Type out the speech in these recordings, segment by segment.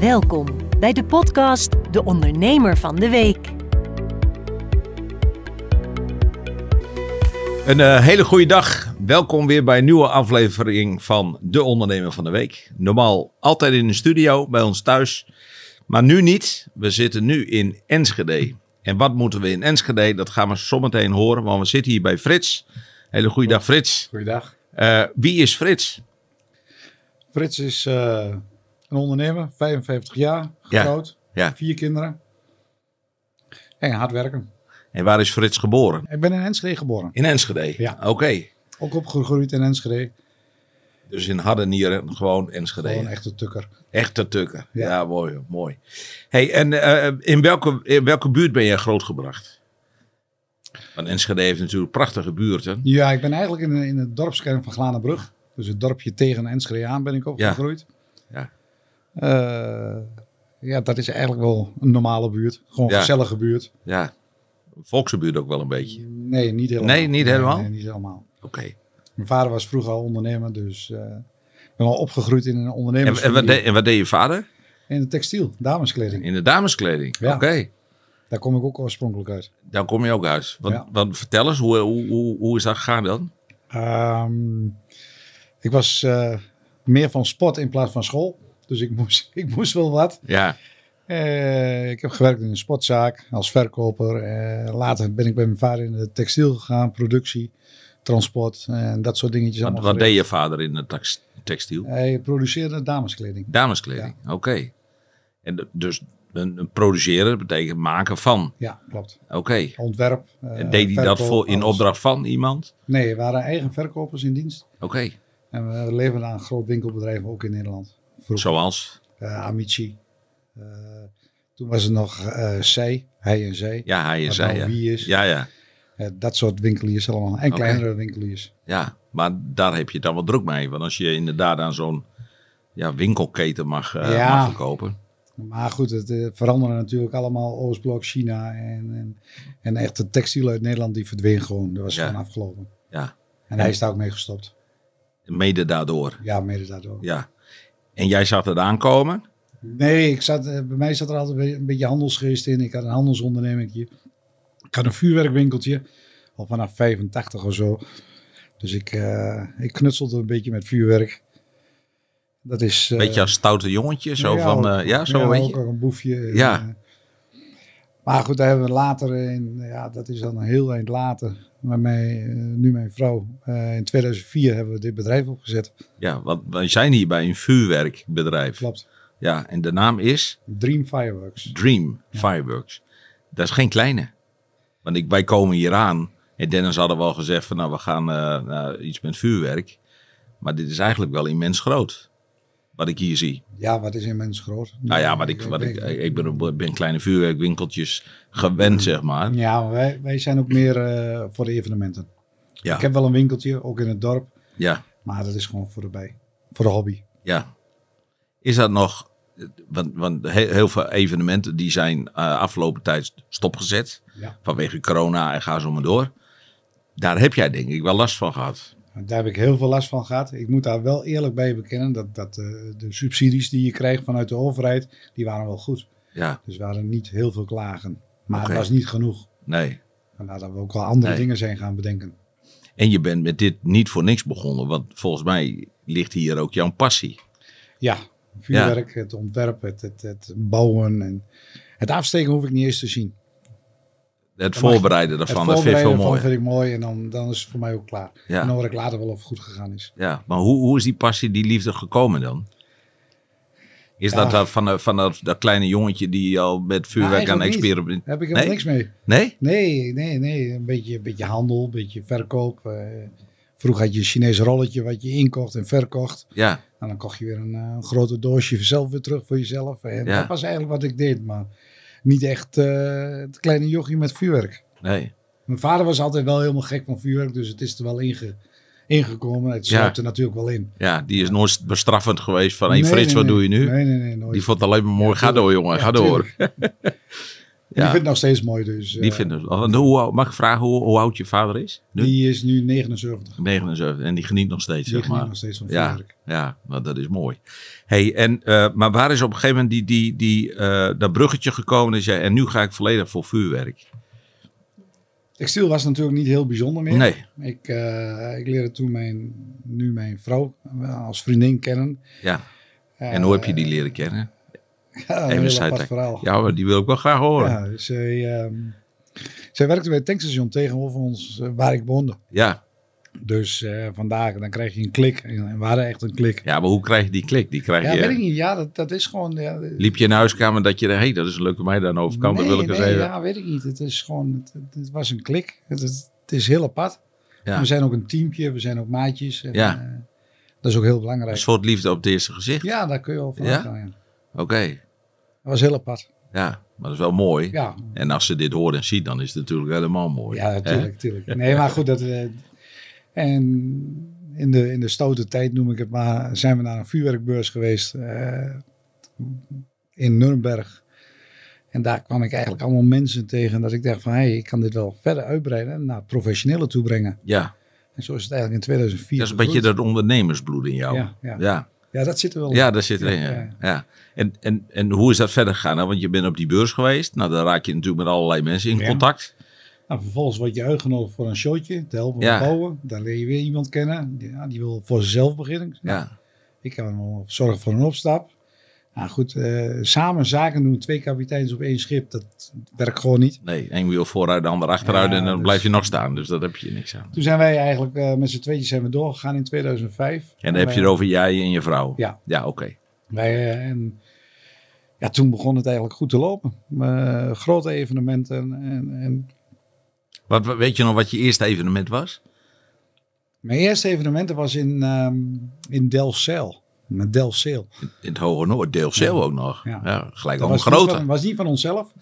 Welkom bij de podcast De Ondernemer van de Week. Een eh, hele goede dag. Welkom weer bij een nieuwe aflevering van De Ondernemer van de Week. Normaal altijd in de studio bij ons thuis, maar nu niet. We zitten nu in Enschede. En wat moeten we in Enschede? Dat gaan we zometeen horen, want we zitten hier bij Frits. Hele goede dag, Frits. Goeiedag. Eh, wie is Frits? Frits is eh, een ondernemer, 55 jaar, ja. vier kinderen. En hard werken. En waar is Frits geboren? Ik ben in Enschede geboren. In Enschede. Ja. Oké. Ook opgegroeid in Enschede. Dus in Hardernieren gewoon Enschede. Gewoon echt een tukker. Echte tukker. Ja, Ja. mooi. mooi. Hey, en eh, in, welke, in welke buurt ben jij grootgebracht? Want Enschede heeft natuurlijk prachtige buurten. Ja, ik ben eigenlijk in, in het dorpskern van Glanenbrug. Dus het dorpje tegen Enschede aan ben ik opgegroeid. Ja. Eh, ja, dat is eigenlijk wel een normale buurt. Gewoon een Ja. gezellige buurt. Ja. Volkse buurt ook wel een beetje. Nee, niet helemaal. Nee, niet helemaal? Nee, niet helemaal. Oké. Mijn vader was vroeger al ondernemer, dus eh, ik ben al opgegroeid in een En, en, ondernemersfamilie. wat deed, en wat deed je vader? In de textiel, dameskleding. In de dameskleding. Ja. Oké. Daar kom ik ook oorspronkelijk uit. Dan kom je ook uit. Want, Ja. want vertel eens, hoe, hoe, hoe, hoe is dat gegaan dan? Ehm, ik was eh, meer van sport in plaats van school. Dus ik moest, ik moest wel wat. Ja. Eh, ik heb gewerkt in een sportzaak als verkoper. Eh, later ben ik bij mijn vader in de textiel gegaan. Productie, transport en dat soort dingetjes. Wat, deed je vader in de tex- textiel? Hij produceerde dameskleding. Dameskleding. Oké. En dus een, een produceren betekent maken van. Ja, klopt. Oké. Ontwerp. eh, En deed hij dat voor, in alles. opdracht van iemand? Nee, we waren eigen verkopers in dienst. Oké. En we leverden aan groot winkelbedrijven ook in Nederland. Vroeger. Zoals? eh, Amici. Eh, toen was het nog eh zij, hij en zij. Ja, hij Wat zei nou ja. wie is. Ja, ja. Eh, dat soort winkeliers allemaal. En kleinere winkeliers. Ja, maar daar heb je het dan wel druk mee. Want als je inderdaad aan zo'n ja, winkelketen mag, eh, Ja. mag verkopen. Maar goed, het eh, veranderde natuurlijk allemaal Oostblok, China. En, en, en echt de textiel uit Nederland die verdween gewoon. Dat was Ja. gewoon afgelopen. Ja, En hij is daar ook mee gestopt. mede daardoor. Ja, mede daardoor. Ja. En jij zat er aankomen. Nee, ik zat, eh, bij mij zat er altijd een beetje- handelsgeest in. Ik had een handelsondernemingje. Ik had een vuurwerkwinkeltje. Al vanaf 85 of zo. Dus ik, eh, ik knutselde een beetje met vuurwerk. Dat is... eh, Beetje als stoute jongetje. Zo ja, van, ook- eh, ja, zo ja, een ook beetje. al een boefje. Ja. En, maar goed, daar hebben we later, in, ja, dat is dan een heel eind later, mij, eh, nu mijn vrouw. eh, in 2004 hebben we dit bedrijf opgezet. Ja, want wij zijn hier bij een vuurwerkbedrijf. Klopt. Ja, en de naam is Dream Fireworks. Dream Fireworks. Dat is geen kleine. Want ik, wij komen hier aan. En Dennis hadden wel gezegd van nou, we gaan nou, iets met vuurwerk. Maar dit is eigenlijk wel immens groot. Wat ik hier zie. Ja, wat is immens groot. Nou ja, wat ik, wat ik, ik ben, ben kleine vuurwerkwinkeltjes gewend, zeg maar. Ja, maar wij, wij zijn ook meer eh, voor de evenementen. Ja, Ik heb wel een winkeltje, ook in het dorp. ja, Maar dat is gewoon voor de bij. Voor de hobby. ja. Is dat nog... Want, want he- heel veel evenementen die zijn eh, afgelopen tijd stopgezet. Ja. Vanwege corona en ga zo maar door. Daar heb jij denk ik wel last van gehad. Daar heb ik heel veel last van gehad. Ik moet daar wel eerlijk bij bekennen dat, dat eh, de subsidies die je krijgt vanuit de overheid, die waren wel goed. Ja, Dus we hadden niet heel veel klagen. Maar het was niet genoeg. nee. Vandaar dat we ook wel andere Nee. dingen zijn gaan bedenken. En je bent met dit niet voor niks begonnen. Want volgens mij ligt hier ook jouw passie. Ja, vuurwerk, het ontwerp, het, het, het bouwen. En het afsteken hoef ik niet eens te zien. Het voorbereiden daarvan, het dat vind ik veel mooi. vind ik mooi en dan, dan is het voor mij ook klaar. Ja. En dan hoor ik later wel of het goed gegaan is. Ja, maar hoe, hoe is die passie, die liefde gekomen dan? Is Ja. dat dat van, dat- van dat, dat kleine jongetje die al met vuurwerk aan experimenteren? Daar heb ik helemaal Nee? niks mee. Nee? Nee, nee, nee. Een beetje, een beetje handel, een beetje verkoop. eh vroeger had je een Chinees rolletje wat je inkocht en verkocht. Ja, En dan kocht je weer een, eh, een grote doosje zelf weer terug voor jezelf. En Ja. dat was eigenlijk wat ik deed. Maar niet echt eh, het kleine jochie met vuurwerk. nee. Mijn vader was altijd wel helemaal gek van vuurwerk. Dus het is er wel inge, ingekomen. Het Ja. sluipt er natuurlijk wel in. Ja, die is nooit bestraffend geweest van, hé Nee, Frits, nee, wat nee. doe je nu? Nee, nee, nee. Nooit. Die vond het alleen maar mooi. Ja, ga door jongen, ga door. Die Ja. vindt het nog steeds mooi. Dus, Die eh, vinden, hoe, mag ik vragen hoe, hoe oud je vader is? Nu? die is nu 79. 79. En die geniet nog steeds, Die zeg geniet maar. nog steeds van Ja, vuurwerk. ja nou, dat is mooi. Hey, en, eh, maar waar is op een gegeven moment die, die, die, eh, dat bruggetje gekomen? Je, en nu ga ik volledig voor vuurwerk. Textiel was natuurlijk niet heel bijzonder meer. Nee, Ik, ik leerde toen mijn, nu mijn vrouw als vriendin kennen. ja. En hoe heb je die leren kennen? Ja, een Even apart tag. verhaal. Ja, maar die wil ik wel graag horen. Ja, zij, ehm, zij werkte bij het tankstation tegenover ons, eh, waar ik woonde. Ja. Dus eh, vandaag, dan krijg je een klik. En we hadden echt een klik. ja, maar hoe krijg je die klik? Die krijg Ja, je, weet ik niet. Ja, dat, dat is gewoon... Ja, Liep je in de huiskamer dat je dacht, hé, hey, dat is een leuke meid aan de overkant, nee, dat wil ik nee, even. ja, weet ik niet. Het is gewoon... Het, het- het was een klik. Het, het, het is heel apart. Ja. We zijn ook een teampje. We zijn ook maatjes. En, Ja. eh, dat is ook heel belangrijk. Een soort liefde op het eerste gezicht. Ja, daar kun je wel van Ja? uitgaan, Oké, Dat was heel apart. ja, maar dat is wel mooi. Ja, En als ze dit hoort en ziet, dan is het natuurlijk helemaal mooi. ja natuurlijk. natuurlijk. Nee, maar goed. Dat, eh, en in de, in de stoute tijd, noem ik het maar, zijn we naar een vuurwerkbeurs geweest eh, in Nuremberg. En daar kwam ik eigenlijk allemaal mensen tegen dat ik dacht van, hé, hey, ik kan dit wel verder uitbreiden en naar professionele toe brengen. Ja, En zo is het eigenlijk in 2004 dat is een beetje dat ondernemersbloed in jou. Ja, ja. ja. Ja, dat zit er wel in. Ja, daar zit erin. Ja, Ja, ja. ja. En, en, en hoe is dat verder gegaan? Nou, want je bent op die beurs geweest. Nou, dan raak je natuurlijk met allerlei mensen in Ja. contact. Nou, vervolgens word je uitgenodigd voor een showtje, te helpen Ja. bouwen. Dan leer je weer iemand kennen. Die, ja, die wil voor zichzelf beginnen. Nou, Ja, Ik kan zorgen voor een opstap. Nou goed, eh, samen zaken doen, twee kapiteins op één schip, dat werkt gewoon niet. nee. Eén wiel vooruit, de ander achteruit Ja, en dan dus- blijf je nog staan. Dus dat heb je niks aan. Toen zijn wij eigenlijk eh, met z'n tweetjes zijn we doorgegaan in 2005. En dan heb je het over jij en je vrouw. Ja. Ja, oké. Wij, eh, en ja, toen begon het eigenlijk goed te lopen. Eh, grote evenementen. En, en Wat, weet je nog wat je eerste evenement was? mijn eerste evenement was in, ehm in Delfzijl. Met Delfzijl. In het Hoge Noord, Deelzeel ook nog. Ja, Ja. gelijk Dat al een grote. was niet van onszelf.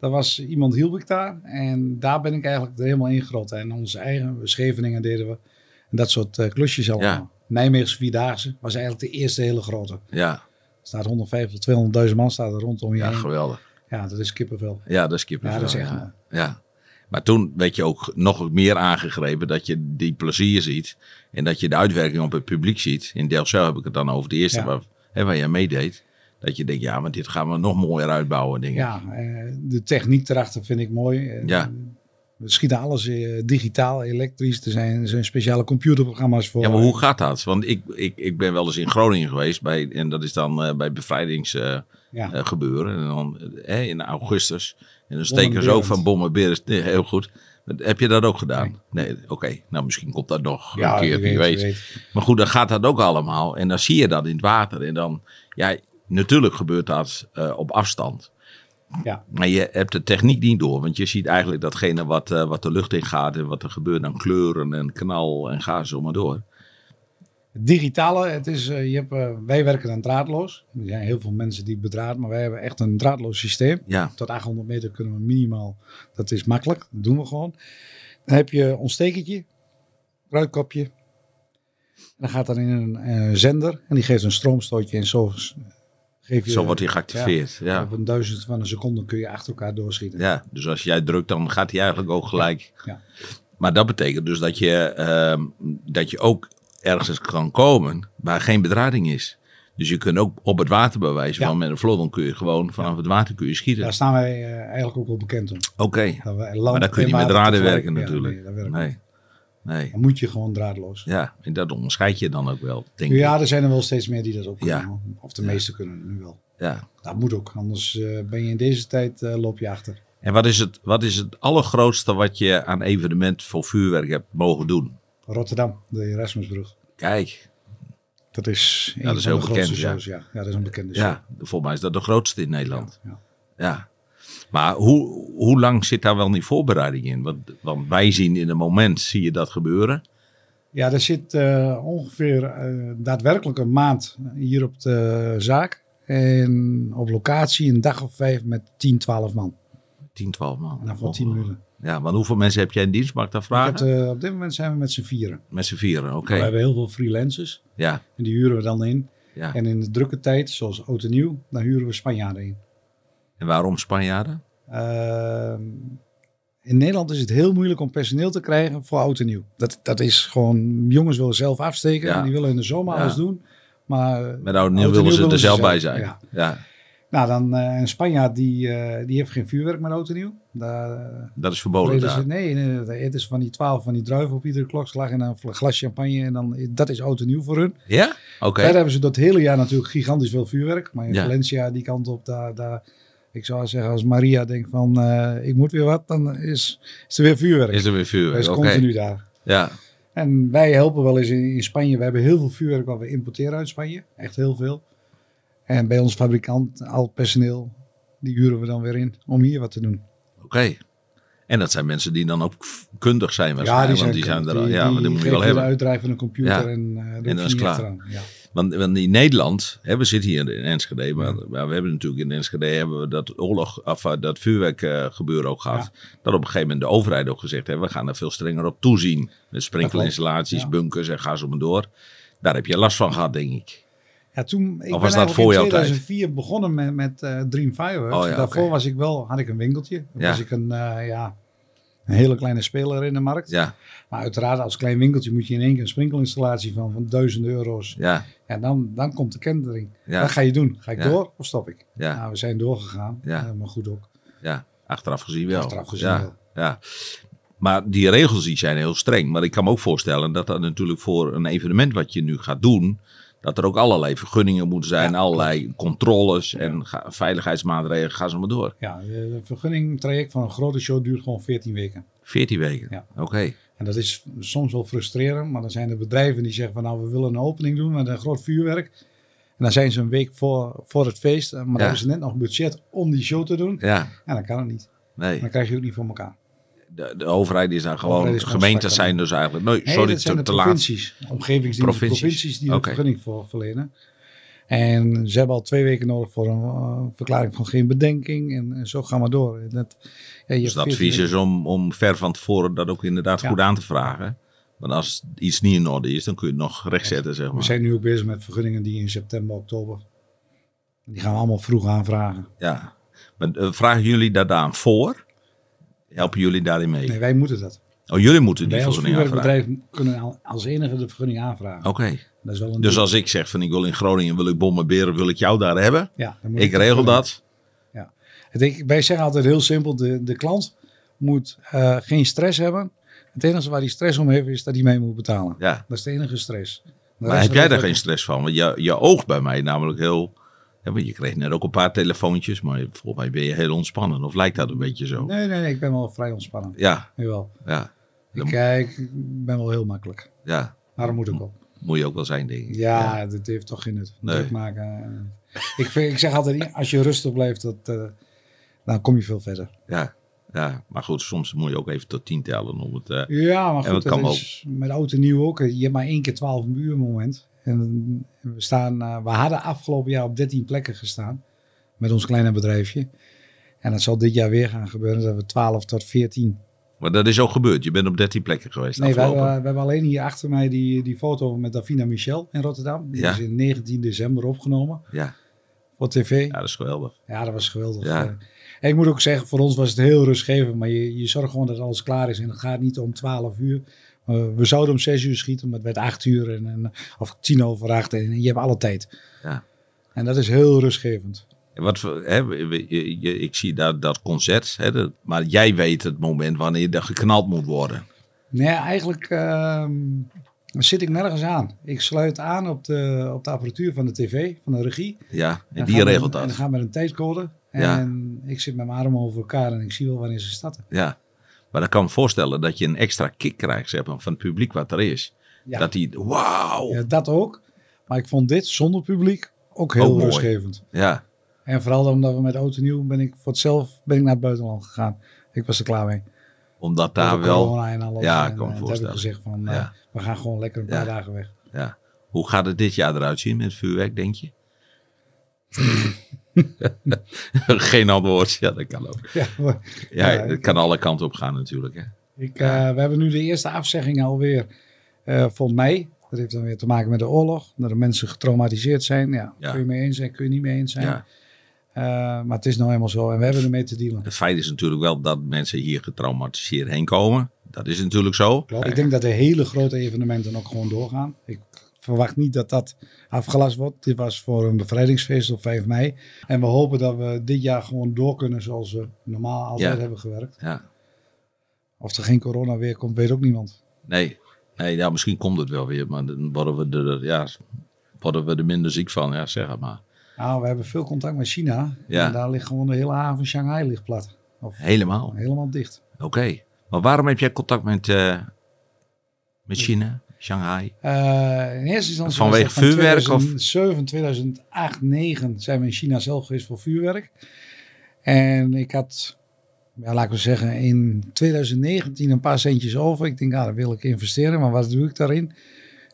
Dat was iemand hielp ik daar. En daar ben ik eigenlijk er helemaal ingerold. En onze eigen Scheveningen deden we. En dat soort eh, klusjes allemaal. Ja. Nijmeegse Vierdaagse was eigenlijk de eerste hele grote. Ja, Er staat 150 tot 200.000 man staat er rondom je ja, heen. geweldig. Ja, dat is kippenvel. Ja, dat is kippenvel. Ja, dat is echt ja. Maar toen werd je ook nog meer aangegrepen dat je die plezier ziet. En dat je de uitwerking op het publiek ziet. In Delcel heb ik het dan over de eerste Ja. waar, hè, waar jij meedeed. Dat je denkt, ja, maar dit gaan we nog mooier uitbouwen. Ik. Ja, eh, de techniek erachter vind ik mooi. Eh, Ja. We schieten alles eh, digitaal, elektrisch. Er zijn, er zijn speciale computerprogramma's voor. Ja, maar hoe gaat dat? Want ik, ik, ik ben wel eens in Groningen geweest. Bij, en dat is dan eh, bij bevrijdingsgebeuren. Ja. en dan eh, in augustus. En dan steken ze ook van bommenberend. Nee, heel goed. Heb je dat ook gedaan? Nee, oké. Nou, misschien komt dat nog een keer, wie weet. Maar goed, dan gaat dat ook allemaal. En dan zie je dat in het water. En dan, ja, natuurlijk gebeurt dat eh, op afstand. Ja. Maar je hebt de techniek niet door. Want je ziet eigenlijk datgene wat, eh, wat de lucht in gaat. En wat er gebeurt aan kleuren en knal en ga zo maar door. Het digitale, het is, eh, je hebt, eh, wij werken dan draadloos. Er zijn heel veel mensen die bedraad, maar wij hebben echt een draadloos systeem. Ja, Tot 800 meter kunnen we minimaal, dat is makkelijk, dat doen we gewoon. Dan heb je ontstekertje, kruidkopje. En dan gaat dat in een zender en die geeft een stroomstootje en zo geef je... zo wordt hij geactiveerd. Ja. Op een duizend van een seconde kun je achter elkaar doorschieten. Ja, dus als jij drukt, dan gaat hij eigenlijk ook gelijk. Ja. Maar dat betekent dus dat je, ehm, dat je ook ergens kan komen waar geen bedrading is. Dus je kunt ook op het water bewijzen van met een vlot, dan kun je gewoon vanaf het water kun je schieten. Daar staan wij eh, eigenlijk ook wel bekend om. Oké, land maar dan kun je niet met tegelijk- werken natuurlijk. nee, dat werkt Nee. Nee. Dan moet je gewoon draadloos. Ja, en dat onderscheid je dan ook wel, denk ik. Ja, er zijn er wel steeds meer die dat ook Ja. kunnen. Of de Ja. meeste kunnen nu wel. Ja. Dat moet ook, anders eh, ben je in deze tijd eh, loop je achter. En wat is, het, wat is het allergrootste wat je aan evenement voor vuurwerk hebt mogen doen? Rotterdam, de Erasmusbrug. Kijk, Dat is dat is heel bekend, shows. Ja. ja, dat is een bekende show. ja, volgens mij is dat de grootste in Nederland. Ja. Ja. Maar hoe, hoe lang zit daar wel die voorbereiding in? Want, want wij zien in een moment, zie je dat gebeuren. Ja, er zit eh, ongeveer eh, daadwerkelijk een maand hier op de zaak. En op locatie een dag of vijf met 10, 12 man. 10, 12 man. Dan voor 10 minuten. Ja, want hoeveel mensen heb jij in dienst? Mag ik dat Ik vragen? heb de- op dit moment zijn we met z'n vieren. Met z'n vieren, oké. We hebben heel veel freelancers. Ja, En die huren we dan in. ja. En in de drukke tijd, zoals oud en nieuw, dan huren we Spanjaarden in. En waarom Spanjaarden? Ehm, in Nederland is het heel moeilijk om personeel te krijgen voor oud en nieuw. Dat, dat is gewoon, jongens willen zelf afsteken. Ja. en Die willen in de zomer Ja. alles doen. Maar Met oud en nieuw willen ze er zelf bij zijn. ja. Ja. nou, dan eh, een Spanjaard die, eh, die heeft geen vuurwerk met oud en nieuw. Daar, eh, dat is verboden daar. ze- nee, nee, het is van die twaalf van die druiven op iedere klokslag en een glas champagne. En dan, dat is oud en nieuw voor hun. Ja? Oké. Verder hebben ze dat hele jaar natuurlijk gigantisch veel vuurwerk. Maar in. Valencia, die kant op, daar, daar, ik zou zeggen, als Maria denkt van, eh, ik moet weer wat, dan is, is er weer vuurwerk. Is er weer Hij vuurwerk? is Oké. continu daar. Ja. En wij helpen wel eens in, in Spanje. We hebben heel veel vuurwerk wat we importeren uit Spanje. Echt heel veel. En bij ons fabrikant, al het personeel, die huren we dan weer in om hier wat te doen. Oké. En dat zijn mensen die dan ook kundig zijn waarschijnlijk. want die zijn er al. die- Ja, maar die moet je wel hebben. uitdrijven van een computer Ja. en, uh, En dan is klaar. Ja. Want, want in Nederland, hè, we zitten hier in Enschede, maar, maar we hebben natuurlijk in Enschede hebben we dat oorlog, of eh, dat vuurwerk gebeuren ook gehad. Dat op een gegeven moment de overheid ook gezegd heeft, we gaan er veel strenger op toezien. Met sprinkelinstallaties, Ja. bunkers en ga zo maar door. Daar heb je last van gehad, denk ik. Ja, toen, ik Of ben was dat voor in tijd? 2004 begonnen met, met eh, Dream Fireworks. Oh ja, Daarvoor was ik wel, had ik een winkeltje. Dan Ja. was ik een, eh, ja, een hele kleine speler in de markt. Ja, Maar uiteraard als klein winkeltje moet je in één keer een sprinkelinstallatie van, van duizenden euro's. ja, Ja, dan, dan komt de kentering. Ja. Wat ga je doen? Ga ik Ja. door of stop ik? Ja. Nou, we zijn doorgegaan. Ja. Eh, maar goed ook. ja. Achteraf gezien wel. Achteraf gezien ja, wel. Ja. Maar die regels die zijn heel streng. Maar ik kan me ook voorstellen dat dat natuurlijk voor een evenement wat je nu gaat doen, dat er ook allerlei vergunningen moeten zijn, Ja, allerlei controles en ga- veiligheidsmaatregelen, ga zo maar door. Ja, de vergunningtraject van een grote show duurt gewoon 14 weken. 14 weken. Ja. Oké. En dat is soms wel frustrerend, maar dan zijn er bedrijven die zeggen van nou we willen een opening doen met een groot vuurwerk. En dan zijn ze een week voor, voor het feest, eh, maar dan hebben ze net nog budget om die show te doen. Ja, En dan kan het niet. nee. Dan krijg je ook niet voor elkaar. De, de overheid is daar gewoon, is gemeentes zijn dus eigenlijk, nee, Nee, sorry, dat zijn te, de te laat. provincies. Omgevingsdiensten, Provincies. provincies, die Oké. de vergunning voor verlenen. En ze hebben al twee weken nodig voor een eh, verklaring van geen bedenking. En, en zo gaan we door. Dat, ja, je Dus het advies 14 is om, om ver van tevoren dat ook inderdaad Ja. goed aan te vragen. Want als iets niet in orde is, dan kun je het nog rechtzetten, zeg We maar. zijn nu ook bezig met vergunningen die in september, oktober. Die gaan we allemaal vroeg aanvragen. Ja. Maar eh, vragen jullie daar dan voor? Helpen jullie daarin mee? Nee, wij moeten dat. Oh, jullie moeten die Wij als vergunning aanvragen. vuurwerkbedrijf kunnen al- als enige de vergunning aanvragen. Oké. Dus als ik zeg van ik wil in Groningen, wil ik bombarderen, wil ik jou daar hebben. ja, dan moet Ik regel dat. Het- ik- wij zeggen altijd heel simpel, de, de klant moet eh, geen stress hebben. Het enige waar hij stress om heeft is dat hij mee moet betalen. Ja. Dat is de enige stress. De Maar heb jij daar geen stress van? Want je, je oog bij mij namelijk heel... Want je kreeg net ook een paar telefoontjes, maar volgens mij ben je heel ontspannen. Of lijkt dat een beetje zo? Nee, nee, nee, ik ben wel vrij ontspannen. Ja, Jawel. ja, Ik, eh, ik ben wel heel makkelijk. ja. Maar dat moet ook wel. Moet je ook wel zijn, denk ik. Ja, dat heeft toch geen nut. Nee. Druk maken. eh. ik, vind- ik zeg altijd, als je rustig blijft, dat, eh, dan kom je veel verder. Ja, ja, maar goed, soms moet je ook even tot tien tellen om het... Ja, maar En dat goed, kan is met oud en nieuw ook. Je hebt maar één keer 12 uur moment. En we, staan, eh, we hadden afgelopen jaar op 13 plekken gestaan. Met ons kleine bedrijfje. En dat zal dit jaar weer gaan gebeuren. Dat we 12 tot 14. maar dat is ook gebeurd. Je bent op 13 plekken geweest Nee, we hebben, we hebben alleen hier achter mij die, die foto met Davina Michel in Rotterdam. Die Ja. is in 19 december opgenomen Ja, voor tv. ja, dat is geweldig. Ja, dat was geweldig. Ja. Eh, En ik moet ook zeggen, voor ons was het heel rustgevend. Maar je, je zorgt gewoon dat alles klaar is. En het gaat niet om 12 uur. Eh, we zouden om 6 uur schieten, maar het werd 8 uur. En, en, of 10 over 8. En je hebt alle tijd. Ja. En dat is heel rustgevend. En Wat, voor- hè, ik zie dat, dat concert, hè, dat, maar jij weet het moment wanneer er geknald moet worden. Nee, eigenlijk ehm, zit ik nergens aan. Ik sluit aan op de, op de apparatuur van de tv, van de regie. Ja, en die regelt En dan dat. gaan we met een tijdcode. Ja. En ik zit met mijn armen over elkaar en ik zie wel wanneer ze starten. Ja. Maar dan kan me voorstellen dat je een extra kick krijgt zeg maar, van het publiek wat er is. Ja. Dat die, wauw. Ja, dat ook. Maar ik vond dit zonder publiek ook heel mooi. rustgevend. Ja, En vooral omdat we met en Nieuw ben ik voor het zelf ben ik naar het buitenland gegaan. Ik was er klaar mee. omdat daar wel, en alles. Ja, ik kan me eh, toen heb ik voorstellen. gezegd van, eh, we gaan gewoon lekker een Ja. paar dagen weg. ja. Hoe gaat het dit jaar eruit zien met vuurwerk, denk je? Geen antwoord. Ja, dat kan ook. Ja, maar- Ja, Ja, het kan alle kanten op gaan natuurlijk. Hè? ik, eh, we hebben nu de eerste afzegging alweer eh voor mei. Dat heeft dan weer te maken met de oorlog. Dat de mensen getraumatiseerd zijn. Ja, Ja. kun je mee eens zijn, kun je niet mee eens zijn. Ja. Eh, maar het is nou helemaal zo en we hebben ermee te dealen. Het feit is natuurlijk wel dat mensen hier getraumatiseerd heen komen. Dat is natuurlijk zo. Klopt. Ik denk dat de hele grote evenementen ook gewoon doorgaan. Ik verwacht niet dat dat afgelast wordt. Dit was voor een bevrijdingsfeest op 5 mei. En we hopen dat we dit jaar gewoon door kunnen zoals we normaal altijd Ja. hebben gewerkt. Ja. Of er geen corona weer komt, weet ook niemand. Nee, nee ja, misschien komt het wel weer, maar dan worden we er, ja, worden we er minder ziek van. Ja, zeg het maar. Nou, we hebben veel contact met China. Ja. En daar ligt gewoon de hele haven Shanghai ligt plat. Of Helemaal. helemaal dicht. Oké. Maar waarom heb jij contact met, eh, met China, Shanghai? Eh, in eerste instantie Vanwege van vuurwerk of- 2007, 2008, 2009 zijn we in China zelf geweest voor vuurwerk. En ik had, ja, laten we zeggen, in 2019 een paar centjes over. Ik denk, ja, daar wil ik investeren, maar wat doe ik daarin?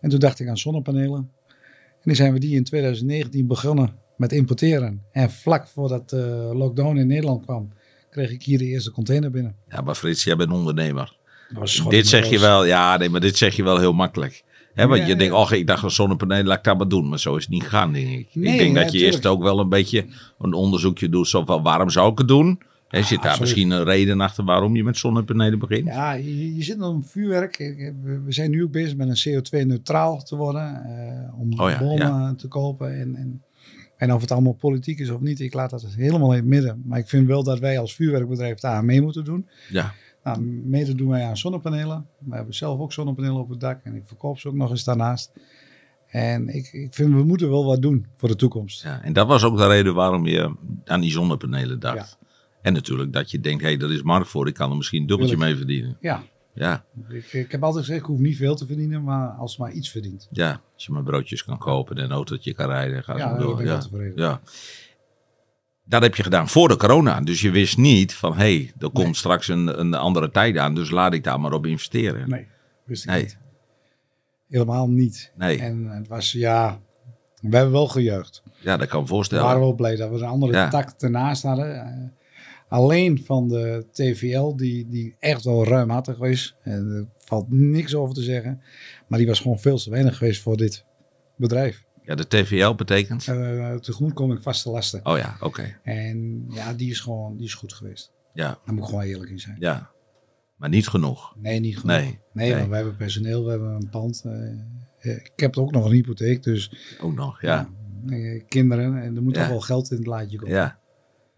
En toen dacht ik aan zonnepanelen. En toen zijn we die in 2019 begonnen met importeren. En vlak voordat de lockdown in Nederland kwam, kreeg ik hier de eerste container binnen. Ja, maar Frits, jij bent ondernemer. Dit zeg je wel, ja, nee, maar dit zeg je wel heel makkelijk. Hè, want Ja, je denkt, oh, ik dacht een zonnepanelen, laat ik dat maar doen. Maar zo is het niet gegaan, denk ik. Nee, ik denk ja, dat je tuurlijk. eerst ook wel een beetje een onderzoekje doet. Zo van, waarom zou ik het doen? En zit daar misschien een reden achter waarom je met zonnepanelen begint? Ja, je, je zit een vuurwerk. We zijn nu ook bezig met een CO2-neutraal te worden. eh, om Oh ja, bomen te kopen. En, en, en of het allemaal politiek is of niet, ik laat dat helemaal in het midden. Maar ik vind wel dat wij als vuurwerkbedrijf daar aan mee moeten doen. Ja, Nou, mede doen wij aan zonnepanelen. We hebben zelf ook zonnepanelen op het dak. En ik verkoop ze ook nog eens daarnaast. En ik, ik vind, we moeten wel wat doen voor de toekomst. ja, en dat was ook de reden waarom je aan die zonnepanelen dacht. En natuurlijk dat je denkt, hé, hey, dat is markt voor. Ik kan er misschien een dubbeltje mee verdienen. Ja, Ja, ik, ik heb altijd gezegd, ik hoef niet veel te verdienen, maar als maar iets verdient. ja. Als je maar broodjes kan kopen en een autootje kan rijden, ga Ja, zo daar door. Ja. Ja. Dat heb je gedaan voor de corona. Dus je wist niet van, hé, hey, er komt Nee. straks een, een andere tijd aan. Dus laat ik daar maar op investeren. Nee, wist ik Nee. niet. Helemaal niet. Nee. En het was, ja, we hebben wel gejuicht. Ja, dat kan ik me We voorstellen. waren wel blij dat we een andere Ja. tak ernaast hadden. Eh, alleen van de TVL, die, die echt wel ruimhartig was. En er valt niks over te zeggen. Maar die was gewoon veel te weinig geweest voor dit bedrijf. Ja, de TVL betekent? Uh, tegemoetkoming vaste lasten. Oh ja, oké. En ja, die is gewoon die is goed geweest. Ja, Daar moet ik gewoon eerlijk in zijn. ja. Maar niet genoeg. Nee, niet genoeg. Nee, Nee, nee. want wij hebben personeel, we hebben een pand. eh, eh, ik heb ook nog een hypotheek, dus Ook nog, ja. eh, kinderen. En er moet Ja. toch wel geld in het laadje komen. Ja,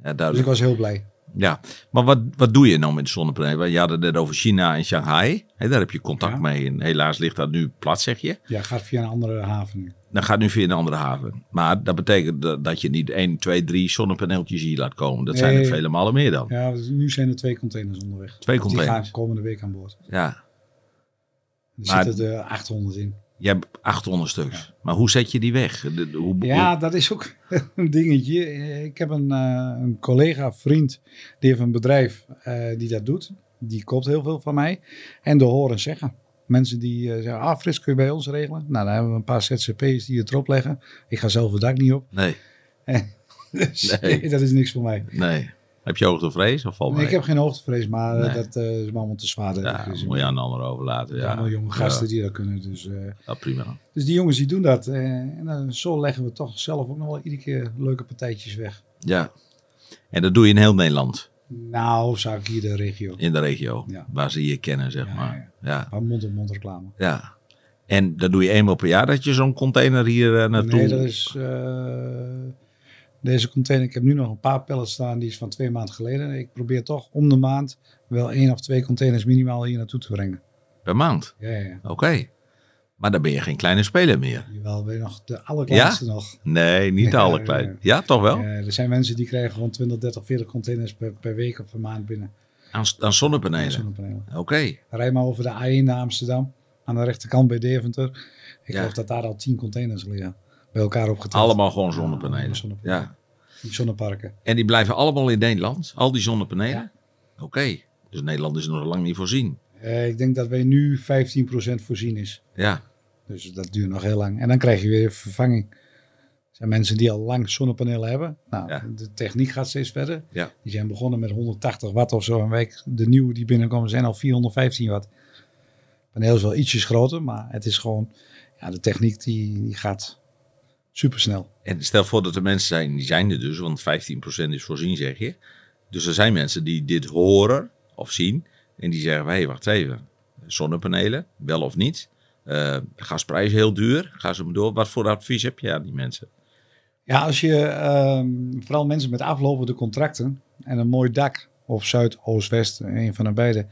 ja Dus ik was heel blij. Ja, maar wat, wat doe je nou met de zonnepanelen? Je had het net over China en Shanghai. Daar heb je contact Ja. mee. En helaas ligt dat nu plat, zeg je. Ja, gaat via een andere haven nu. Dan gaat nu via een andere haven. Maar dat betekent dat, dat je niet 1, 2, 3 zonnepaneeltjes hier laat komen. Dat zijn er vele malen meer dan. Ja, dus nu zijn er twee containers onderweg. Twee Die containers. gaan komende week aan boord. Ja, Er Maar- zitten er 800 in. Je hebt 800 stuks. Maar hoe zet je die weg? De- de- hoe, Ja, dat is ook een dingetje. Ik heb een, eh, een collega, vriend, die heeft een bedrijf eh, die dat doet. Die koopt heel veel van mij. En de horen zeggen. Mensen die eh, zeggen, ah Frits, kun je bij ons regelen? Nou, dan hebben we een paar ZZP's die het erop leggen. Ik ga zelf het dak niet op. Nee, dus Nee. dat is niks voor mij. nee. Heb je hoogtevrees of valt Nee, mee? ik heb geen hoogtevrees, maar eh, Nee. dat eh, is me allemaal te zwaar. Ja, Dus, moet je aan de ander overlaten. ja, Ja, allemaal jonge gasten Ja, die dat kunnen. Dus, eh, ja, prima. dus die jongens die doen dat. en dan zo leggen we toch zelf ook nog wel iedere keer leuke partijtjes weg. Ja. En dat doe je in heel Nederland. Nou, zou ik hier de regio. In de regio. Ja. Waar ze je kennen, zeg Ja, maar. Ja. Van mond-op-mond reclame. ja. En dat doe je eenmaal per jaar dat je zo'n container hier naartoe... Nee, dat is deze container. Ik heb nu nog een paar pallets staan. Die is van twee maanden geleden. Ik probeer toch om de maand wel één of twee containers minimaal hier naartoe te brengen. Per maand. Ja, ja, ja. Oké. Maar dan ben je geen kleine speler meer. Jawel, ben je nog de allerkleinste nog. Nee, niet Ja, alle ja, klein. ja. Ja, toch wel? Er zijn mensen die krijgen gewoon 20, 30, 40 containers per, per week of per maand binnen. Aan, aan zonnepanelen. Zonnepanelen. Oké. Rij maar over de A1 naar Amsterdam. Aan de rechterkant bij Deventer. Ik geloof dat daar al 10 containers liggen. Bij elkaar opgeteld. Allemaal gewoon zonnepanelen. Ja. Die zonneparken. En die blijven allemaal in Nederland? Al die zonnepanelen? Ja. Oké. Dus Nederland is nog lang niet voorzien. Eh, ik denk dat wij nu 15% voorzien is. Ja. Dus dat duurt nog heel lang. En dan krijg je weer vervanging. Er zijn mensen die al lang zonnepanelen hebben. Nou, Ja. de techniek gaat steeds verder. Ja. Die zijn begonnen met 180 watt of zo. En wij, de nieuwe die binnenkomen zijn al 415 watt. Het paneel is wel ietsjes groter, maar het is gewoon... Ja, de techniek die, die gaat supersnel. En stel voor dat er mensen zijn, die zijn er dus, want 15% is voorzien, zeg je. Dus er zijn mensen die dit horen of zien en die zeggen, hé, hey, wacht even. Zonnepanelen, wel of niet? Eh, gasprijs heel duur. Ga ze maar door. Wat voor advies heb je aan die mensen? Ja, als je ehm, vooral mensen met aflopende contracten en een mooi dak of Zuid, Oost, West, een van de beide,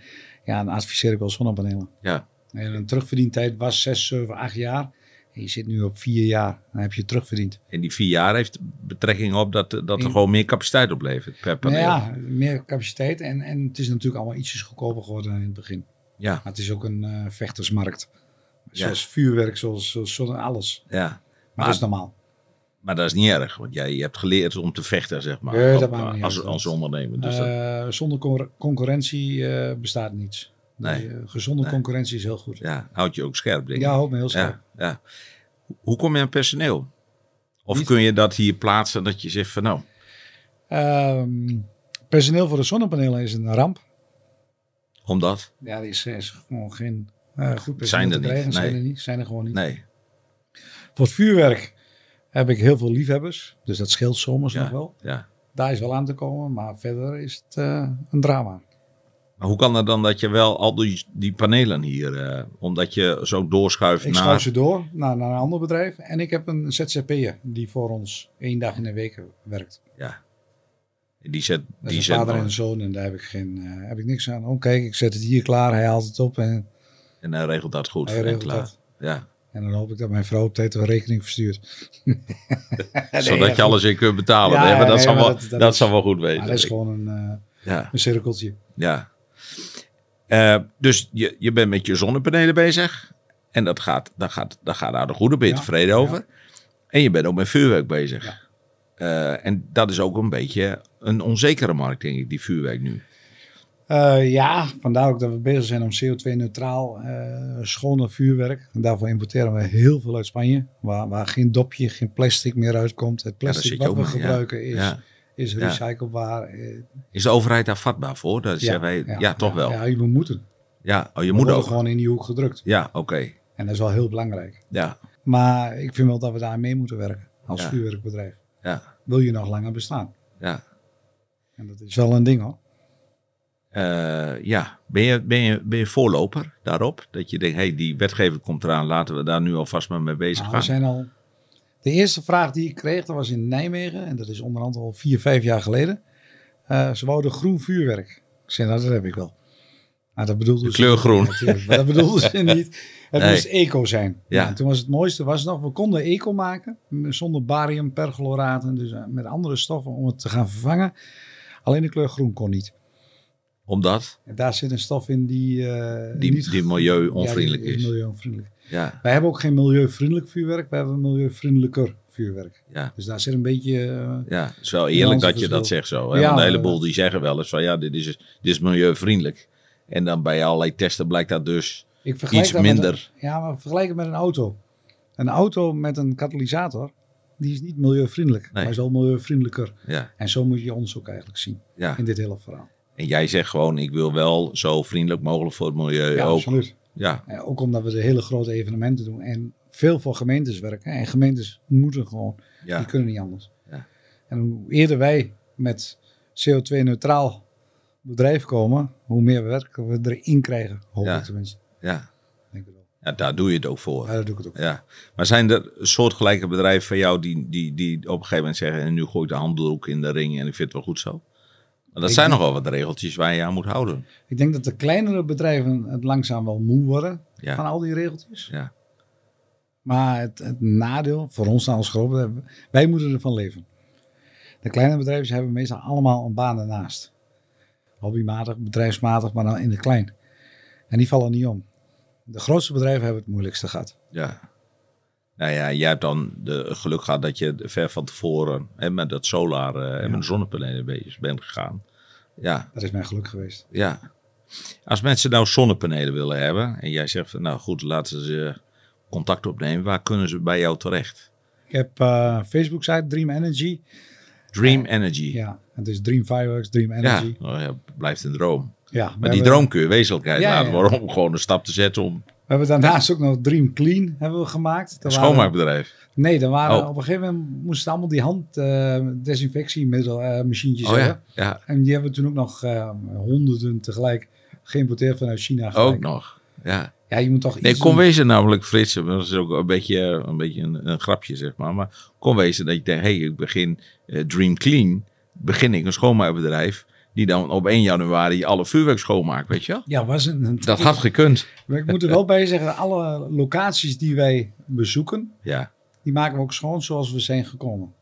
ja, dan adviseer ik wel zonnepanelen. Ja, En een terugverdientijd was 6, 7, 8 jaar. En je zit nu op 4 jaar, dan heb je terugverdiend. en die vier jaar heeft betrekking op dat, dat er In- gewoon meer capaciteit oplevert per Nou paneel. ja, meer capaciteit en, en het is natuurlijk allemaal ietsjes goedkoper geworden in het begin. ja, Maar het is ook een eh, vechtersmarkt. Ja. Zoals vuurwerk, zoals, zoals, zoals alles. ja. Maar, Maar- dat is normaal. Maar dat is niet erg, want jij je hebt geleerd om te vechten, zeg maar. Dat Op- als, als ondernemer. Dus dat- Eh, zonder con- concurrentie eh, bestaat niets. Nee. Eh, gezonde Nee. concurrentie is heel goed. Ja, ja, houdt je ook scherp, denk ik. houdt me heel scherp. ja, ja. Hoe- kom je aan personeel? Of Niet- kun je dat hier plaatsen dat je zegt van nou, Ehm, personeel voor de zonnepanelen is een ramp. omdat? Ja, er is, is gewoon geen eh, goed personeel Zijn er te niet, krijgen. Zijn nee. er niet. Zijn er gewoon niet. Nee, Voor het vuurwerk heb ik heel veel liefhebbers. Dus dat scheelt zomers Ja. nog wel. ja. Daar is wel aan te komen. Maar verder is het eh, een drama. Maar hoe kan het dan dat je wel al die, die panelen hier, eh, omdat je zo doorschuift Ik naar... schuif ze door naar, naar een ander bedrijf. En ik heb een ZZP'er die voor ons één dag in de week werkt. Ja. Die zet, Dat die zet vader en zoon en daar heb ik, geen, eh, heb ik niks aan. Oh kijk, ik zet het hier klaar, hij haalt het op en en hij regelt dat goed. hij regelt klaar. dat. Ja. En dan hoop ik dat mijn vrouw op tijd een rekening verstuurt. Zodat je alles in kunt betalen. Ja, Nee, maar dat, nee, zal, maar wel, dat- dat, dat is- zal wel goed weten. Dat is gewoon een, eh, Ja, een cirkeltje. ja. Eh, dus je, je bent met je zonnepanelen bezig. En dat gaat, dat gaat, dat gaat daar de goede ben je Ja, tevreden ja. over. En je bent ook met vuurwerk bezig. Ja. Eh, en dat is ook een beetje een onzekere markt, denk ik, die vuurwerk nu. Eh, ja, vandaar ook dat we bezig zijn om CO2-neutraal eh schone vuurwerk. En daarvoor importeren we heel veel uit Spanje. Waar, waar geen dopje, geen plastic meer uitkomt. Het daar plastic wat we mee, gebruiken Ja. is Ja. recyclebaar. Eh, Is de overheid daar vatbaar voor? Dat zeggen wij, ja, toch wel. Ja, je moet moeten. Ja, oh, je We moet ook. gewoon in die hoek gedrukt. Ja, oké. En dat is wel heel belangrijk. Ja, Maar ik vind wel dat we daar mee moeten werken als Ja. vuurwerkbedrijf. ja, Wil je nog langer bestaan? ja. En dat is wel een ding hoor. Eh, ja, ben je, ben, je, ben je voorloper daarop? Dat je denkt, hey, die wetgeving komt eraan, laten we daar nu alvast maar mee bezig Nou, gaan. we zijn al... De eerste vraag die ik kreeg, dat was in Nijmegen. En dat is onder andere al vier, vijf jaar geleden. Eh, ze wouden groen vuurwerk. Ik zei, nou, dat heb ik wel. Nou, dat bedoelde De ze kleur niet, groen. maar dat bedoelden ze niet. Het Nee. moest eco zijn. Ja. Ja. en toen was het mooiste was nog, we konden eco maken. Zonder barium, perchloraten. Dus eh, met andere stoffen om het te gaan vervangen. Alleen de kleur groen kon niet. Omdat En daar zit een stof in die... die, niet die milieu-onvriendelijk ja, is. milieu-onvriendelijk. Ja, Wij hebben ook geen milieuvriendelijk vuurwerk. Wij hebben milieuvriendelijker vuurwerk. ja, Dus daar zit een beetje... eh, ja. Het is wel eerlijk dat je dat zegt zo. Hè? Ja, Want een heleboel die zeggen wel eens van, ja, dit is, dit is milieuvriendelijk. En dan bij allerlei testen blijkt dat dus iets dat minder. een- ja, maar vergelijk het met een auto. Een auto met een katalysator, die is niet milieuvriendelijk. Maar is wel milieuvriendelijker. Ja, En zo moet je ons ook eigenlijk zien ja. in dit hele verhaal. En jij zegt gewoon, ik wil wel zo vriendelijk mogelijk voor het milieu Ja, ook. absoluut. Ja, En ook omdat we de hele grote evenementen doen en veel voor gemeentes werken. En gemeentes moeten gewoon, die kunnen niet anders. Ja. En hoe eerder wij met CO2-neutraal bedrijf komen, hoe meer werk we erin krijgen. Hoop Ja. ik tenminste. ja. Denk ik wel. ja, daar doe je het ook voor. Ja, doe ik het ook. Ja, maar zijn er soortgelijke bedrijven van jou die, die, die op een gegeven moment zeggen: en nu gooi ik de handdoek in de ring en ik vind het wel goed zo? Maar dat Ik zijn denk- nogal wat regeltjes waar je aan moet houden. Ik denk dat de kleinere bedrijven het langzaam wel moe worden Ja. van al die regeltjes. Ja, Maar het, het nadeel voor ons als groot bedrijf, wij moeten ervan leven. De kleine bedrijven hebben meestal allemaal een baan ernaast. Hobbymatig, bedrijfsmatig, maar dan in de klein. En die vallen niet om. De grootste bedrijven hebben het moeilijkste gehad. ja. Nou ja, jij hebt dan de geluk gehad dat je ver van tevoren hè, met dat solar eh, en met zonnepanelen bezig bent gegaan. Ja, Dat is mijn geluk geweest. ja. Als mensen nou zonnepanelen willen hebben en jij zegt van nou goed, laten ze contact opnemen, waar kunnen ze bij jou terecht? Ik heb eh Facebook-site Dream Energy. Dream Energy. Ja, het is Dream Fireworks, Dream Energy. oh ja blijft een droom. Ja, Maar die droom kun je wezenlijkheid Ja, laten ja. worden om gewoon een stap te zetten om We hebben daarnaast ook nog Dream Clean hebben we gemaakt. Een schoonmaakbedrijf. Nee, dan waren Oh. op een gegeven moment moesten allemaal die hand eh eh machientjes Oh hebben. ja, ja. En die hebben we toen ook nog eh, honderden tegelijk geïmporteerd vanuit China. gelijk. Ook nog. Ja. Ja, je moet toch Nee, kon doen. wezen namelijk, Frits, dat is ook een beetje, een, beetje een, een grapje zeg maar. Maar kon wezen dat je denkt, hé, hey, ik begin eh, Dream Clean. Begin ik een schoonmaakbedrijf die dan op 1 januari alle vuurwerk schoonmaakt, weet je wel? Ja, was een, Dat had gekund. Maar ik moet er wel bij zeggen, alle locaties die wij bezoeken, Ja, die maken we ook schoon zoals we zijn gekomen.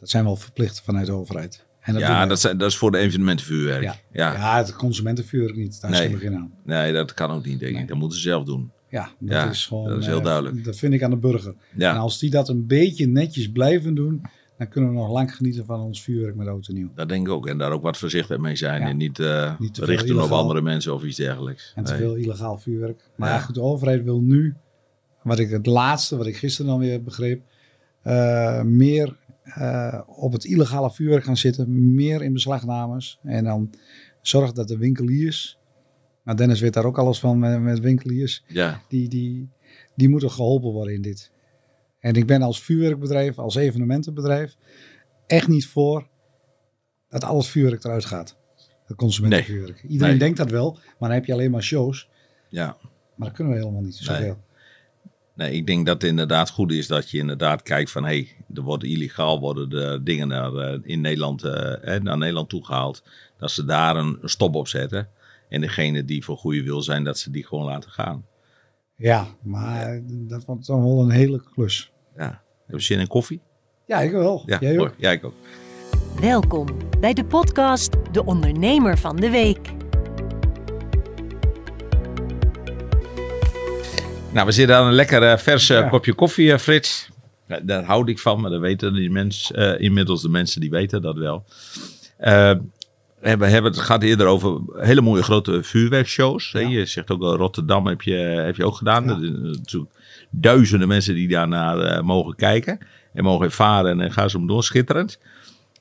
Dat zijn wel verplicht vanuit de overheid. En dat ja dat, zijn, dat is voor de evenementenvuurwerk. Ja. Ja. Ja, het consumentenvuur niet. Daar Nee. zijn we geen aan. Nee, dat kan ook niet, denk ik. Nee. Dat moeten ze zelf doen. Ja, dat Ja, is gewoon. dat is heel eh, duidelijk. Dat vind ik aan de burger. En Ja, als die dat een beetje netjes blijven doen, dan kunnen we nog lang genieten van ons vuurwerk met oud en nieuw. dat denk ik ook. En daar ook wat voorzichtig mee zijn. Ja. En niet, veel richten op andere mensen of iets dergelijks. En te Nee. veel illegaal vuurwerk. Maar Ja. goed, de overheid wil nu, wat ik het laatste, wat ik gisteren dan weer begreep, eh, meer eh, op het illegale vuurwerk gaan zitten, meer in beslagnames. En dan zorg dat de winkeliers, nou Dennis weet daar ook alles van met, met winkeliers, Ja, die, die, die moeten geholpen worden in dit. En ik ben als vuurwerkbedrijf, als evenementenbedrijf, echt niet voor dat al het vuurwerk eruit gaat. Het consumentenvuurwerk. Iedereen Nee. denkt dat wel, maar dan heb je alleen maar shows. ja. Maar dat kunnen we helemaal niet zoveel. Nee, ik denk dat het inderdaad goed is dat je inderdaad kijkt van... hé, hey, er worden illegaal worden de dingen naar, eh, in Nederland, eh, naar Nederland toegehaald. Dat ze daar een stop op zetten. En degene die voor goede wil zijn, dat ze die gewoon laten gaan. Ja, maar dat wordt dan wel een hele klus. Ja. Heb je zin in koffie? Ja, ik wel. Ja, Jij ook? Ja, ik ook. Welkom bij de podcast De Ondernemer van de Week. Nou, we zitten aan een lekker eh, vers Ja. kopje koffie, eh, Frits. Daar houd ik van, maar dat weten die mensen, eh, inmiddels de mensen die weten dat wel. We hebben, hebben het gaat eerder over hele mooie grote vuurwerkshows. Ja. Je zegt ook al Rotterdam heb je, heb je ook gedaan. Ja. Er zijn natuurlijk duizenden mensen die daarnaar eh, mogen kijken. En mogen ervaren en gaan ze om door. Schitterend.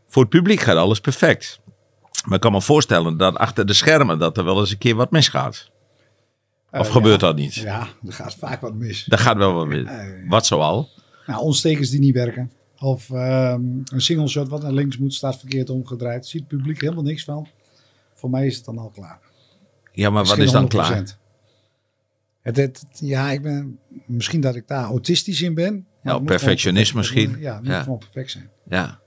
Voor het publiek gaat alles perfect. Maar ik kan me voorstellen dat achter de schermen dat er wel eens een keer wat misgaat. Of Eh, gebeurt ja. dat niet? Ja, er gaat vaak wat mis. Dat gaat wel wat mis. Eh, Wat zoal? Nou, ontstekers die niet werken. Of ehm, een single shot wat naar links moet, staat verkeerd omgedraaid. Ziet het publiek helemaal niks van. Voor mij is het dan al klaar. Ja, maar wat is dan 100%. klaar? Het, het- ja, ik ben, misschien dat ik daar autistisch in ben. Ja, moet perfectionist misschien. Ja, het moet Ja. gewoon perfect zijn. Ja.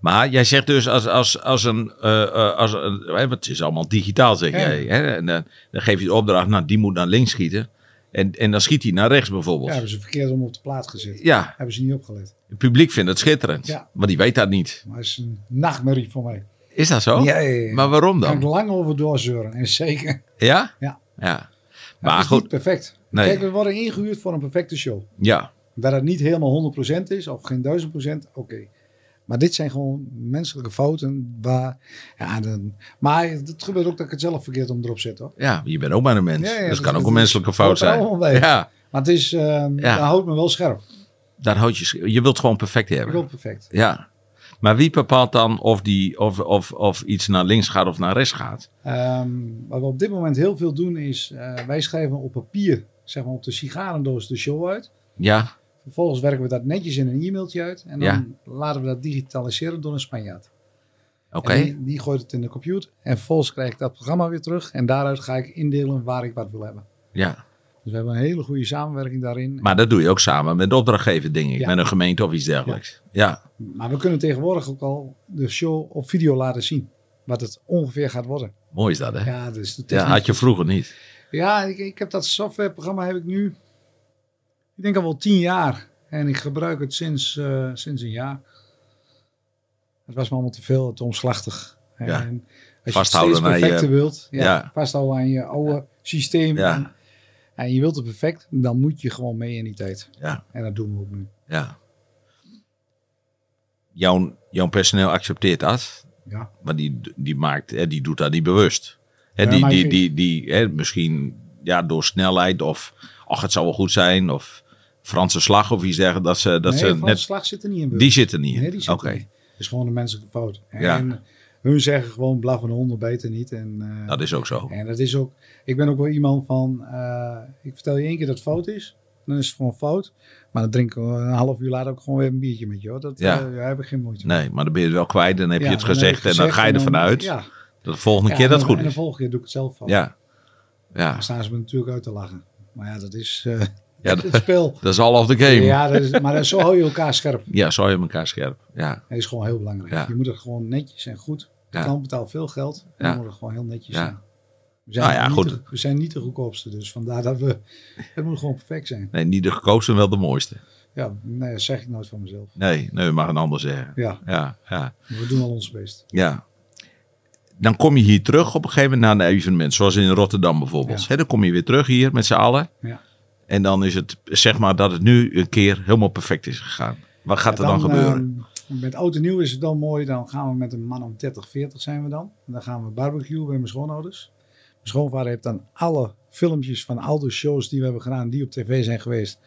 Maar jij zegt dus als, als, als een, eh, eh, als een want het is allemaal digitaal zeg Ja. jij. Hè? En dan, dan geef je de opdracht, nou die moet naar links schieten. En, en dan schiet hij naar rechts Ja, bijvoorbeeld. Ja, hebben ze verkeerd om op de plaat gezet. Hebben ze niet opgelet. het publiek vindt het schitterend. Ja. Maar die weet dat niet. Maar het is een nachtmerrie voor mij. Is dat zo? Ja, ja, ja. Maar waarom Daar kan ik dan? lang over doorzeuren. En zeker. Ja? Ja. Ja. Maar is goed, niet perfect. Nee. Kijk, we worden ingehuurd voor een perfecte show. ja. Dat het niet helemaal 100% is, of geen 1000%, oké. Maar dit zijn gewoon menselijke fouten. Waar, ja, dan, maar het gebeurt ook dat ik het zelf verkeerd om erop zet. Hoor. Ja, je bent ook maar een mens. Ja, ja, dus dat- kan ook een menselijke fout zijn. bij. Ja, Maar het is, ehm Ja. dat houdt me wel scherp. daar houd je, je wilt gewoon perfect Ik hebben. wil perfect. Ja. Maar wie bepaalt dan of, die, of, of, of iets naar links gaat of naar rechts gaat? Ehm, wat we op dit moment heel veel doen is, eh, wij schrijven op papier, zeg maar op de sigarendoos de show uit. Ja, Vervolgens werken we dat netjes in een e-mailtje uit. En dan Ja. laten we dat digitaliseren door een Spanjaard. oké. Die, die gooit het in de computer. En vervolgens krijg ik dat programma weer terug. En daaruit ga ik indelen waar ik wat wil hebben. Ja. Dus we hebben een hele goede samenwerking daarin. Maar dat doe je ook samen met de opdrachtgever, denk ik. Ja. Met een gemeente of iets dergelijks. Ja. Maar we kunnen tegenwoordig ook al de show op video laten zien. Wat het ongeveer gaat worden. Mooi is dat, hè? Ja, Ja, dus de techniek- had je vroeger niet. Ja, ik, ik heb dat softwareprogramma heb ik nu, ik denk al wel tien jaar. En ik gebruik het sinds, eh, sinds een jaar. Het was me allemaal te veel, te omslachtig. Ja. En als Vasthouden je het steeds je- wilt, ja, Ja. vasthouden aan je oude systeem. Ja. En, en je wilt het perfect, dan moet je gewoon mee in die tijd. Ja. En dat doen we ook nu. Ja. Jouw, jouw personeel accepteert dat. Ja. Maar die, die, maakt, hè, die doet dat niet bewust. Hè, Ja, die, die, die, die, hè, misschien ja, door snelheid of ach, het zou wel goed zijn. Of Franse slag of iets zeggen. Dat ze, dat nee, ze van de net, slag zit er niet in. beeld. die zitten niet in. Nee, die zit Oké. er niet. Het is gewoon een menselijke fout. En Ja. Hun zeggen gewoon blaffen honden beter niet. En, eh, Dat is ook zo. en dat is ook, ik ben ook wel iemand van, eh, ik vertel je één keer dat het fout is. Dan is het gewoon fout. Maar dan drinken we een half uur later ook gewoon weer een biertje met je. Hoor. Dat Ja. daar heb ik geen moeite mee. Nee, maar dan ben je het wel kwijt. Dan heb je Ja, het gezegd en dan ga je ervan uit Ja, dat de volgende Ja, keer dat goed En de is. volgende keer doe ik het zelf van. Ja. Ja. Dan staan ze me natuurlijk uit te lachen. Maar ja, dat is Ja, het dat, spel. dat is all of the game. Ja, Ja, dat is, maar zo hou je elkaar scherp. zo je elkaar scherp. Ja. Dat is gewoon heel belangrijk. Ja. Je moet het gewoon netjes en goed. Ja. klant betaalt veel geld. En Ja. dan moet het gewoon heel netjes zijn. We zijn, Nou ja, niet goed. De, we zijn niet de goedkoopste, dus vandaar dat we... Het moet gewoon perfect zijn. Nee, niet de goedkoopste, wel de mooiste. Ja, nee, dat zeg ik nooit van mezelf. Nee, nee, je mag een ander zeggen. Ja, Ja, ja, we doen al ons best. ja. Dan kom je hier terug op een gegeven moment naar een evenement, zoals in Rotterdam bijvoorbeeld. Ja. Hè, dan kom je weer terug hier met z'n allen. Ja. En dan is het, zeg maar, dat het nu een keer helemaal perfect is gegaan. Wat gaat er dan, gebeuren? Met oud en nieuw is het dan mooi. Dan gaan we met een man om 30, 40 zijn we dan. En dan gaan we barbecuen bij mijn schoonouders. Mijn schoonvader heeft dan alle filmpjes van al de shows die we hebben gedaan, die op tv zijn geweest,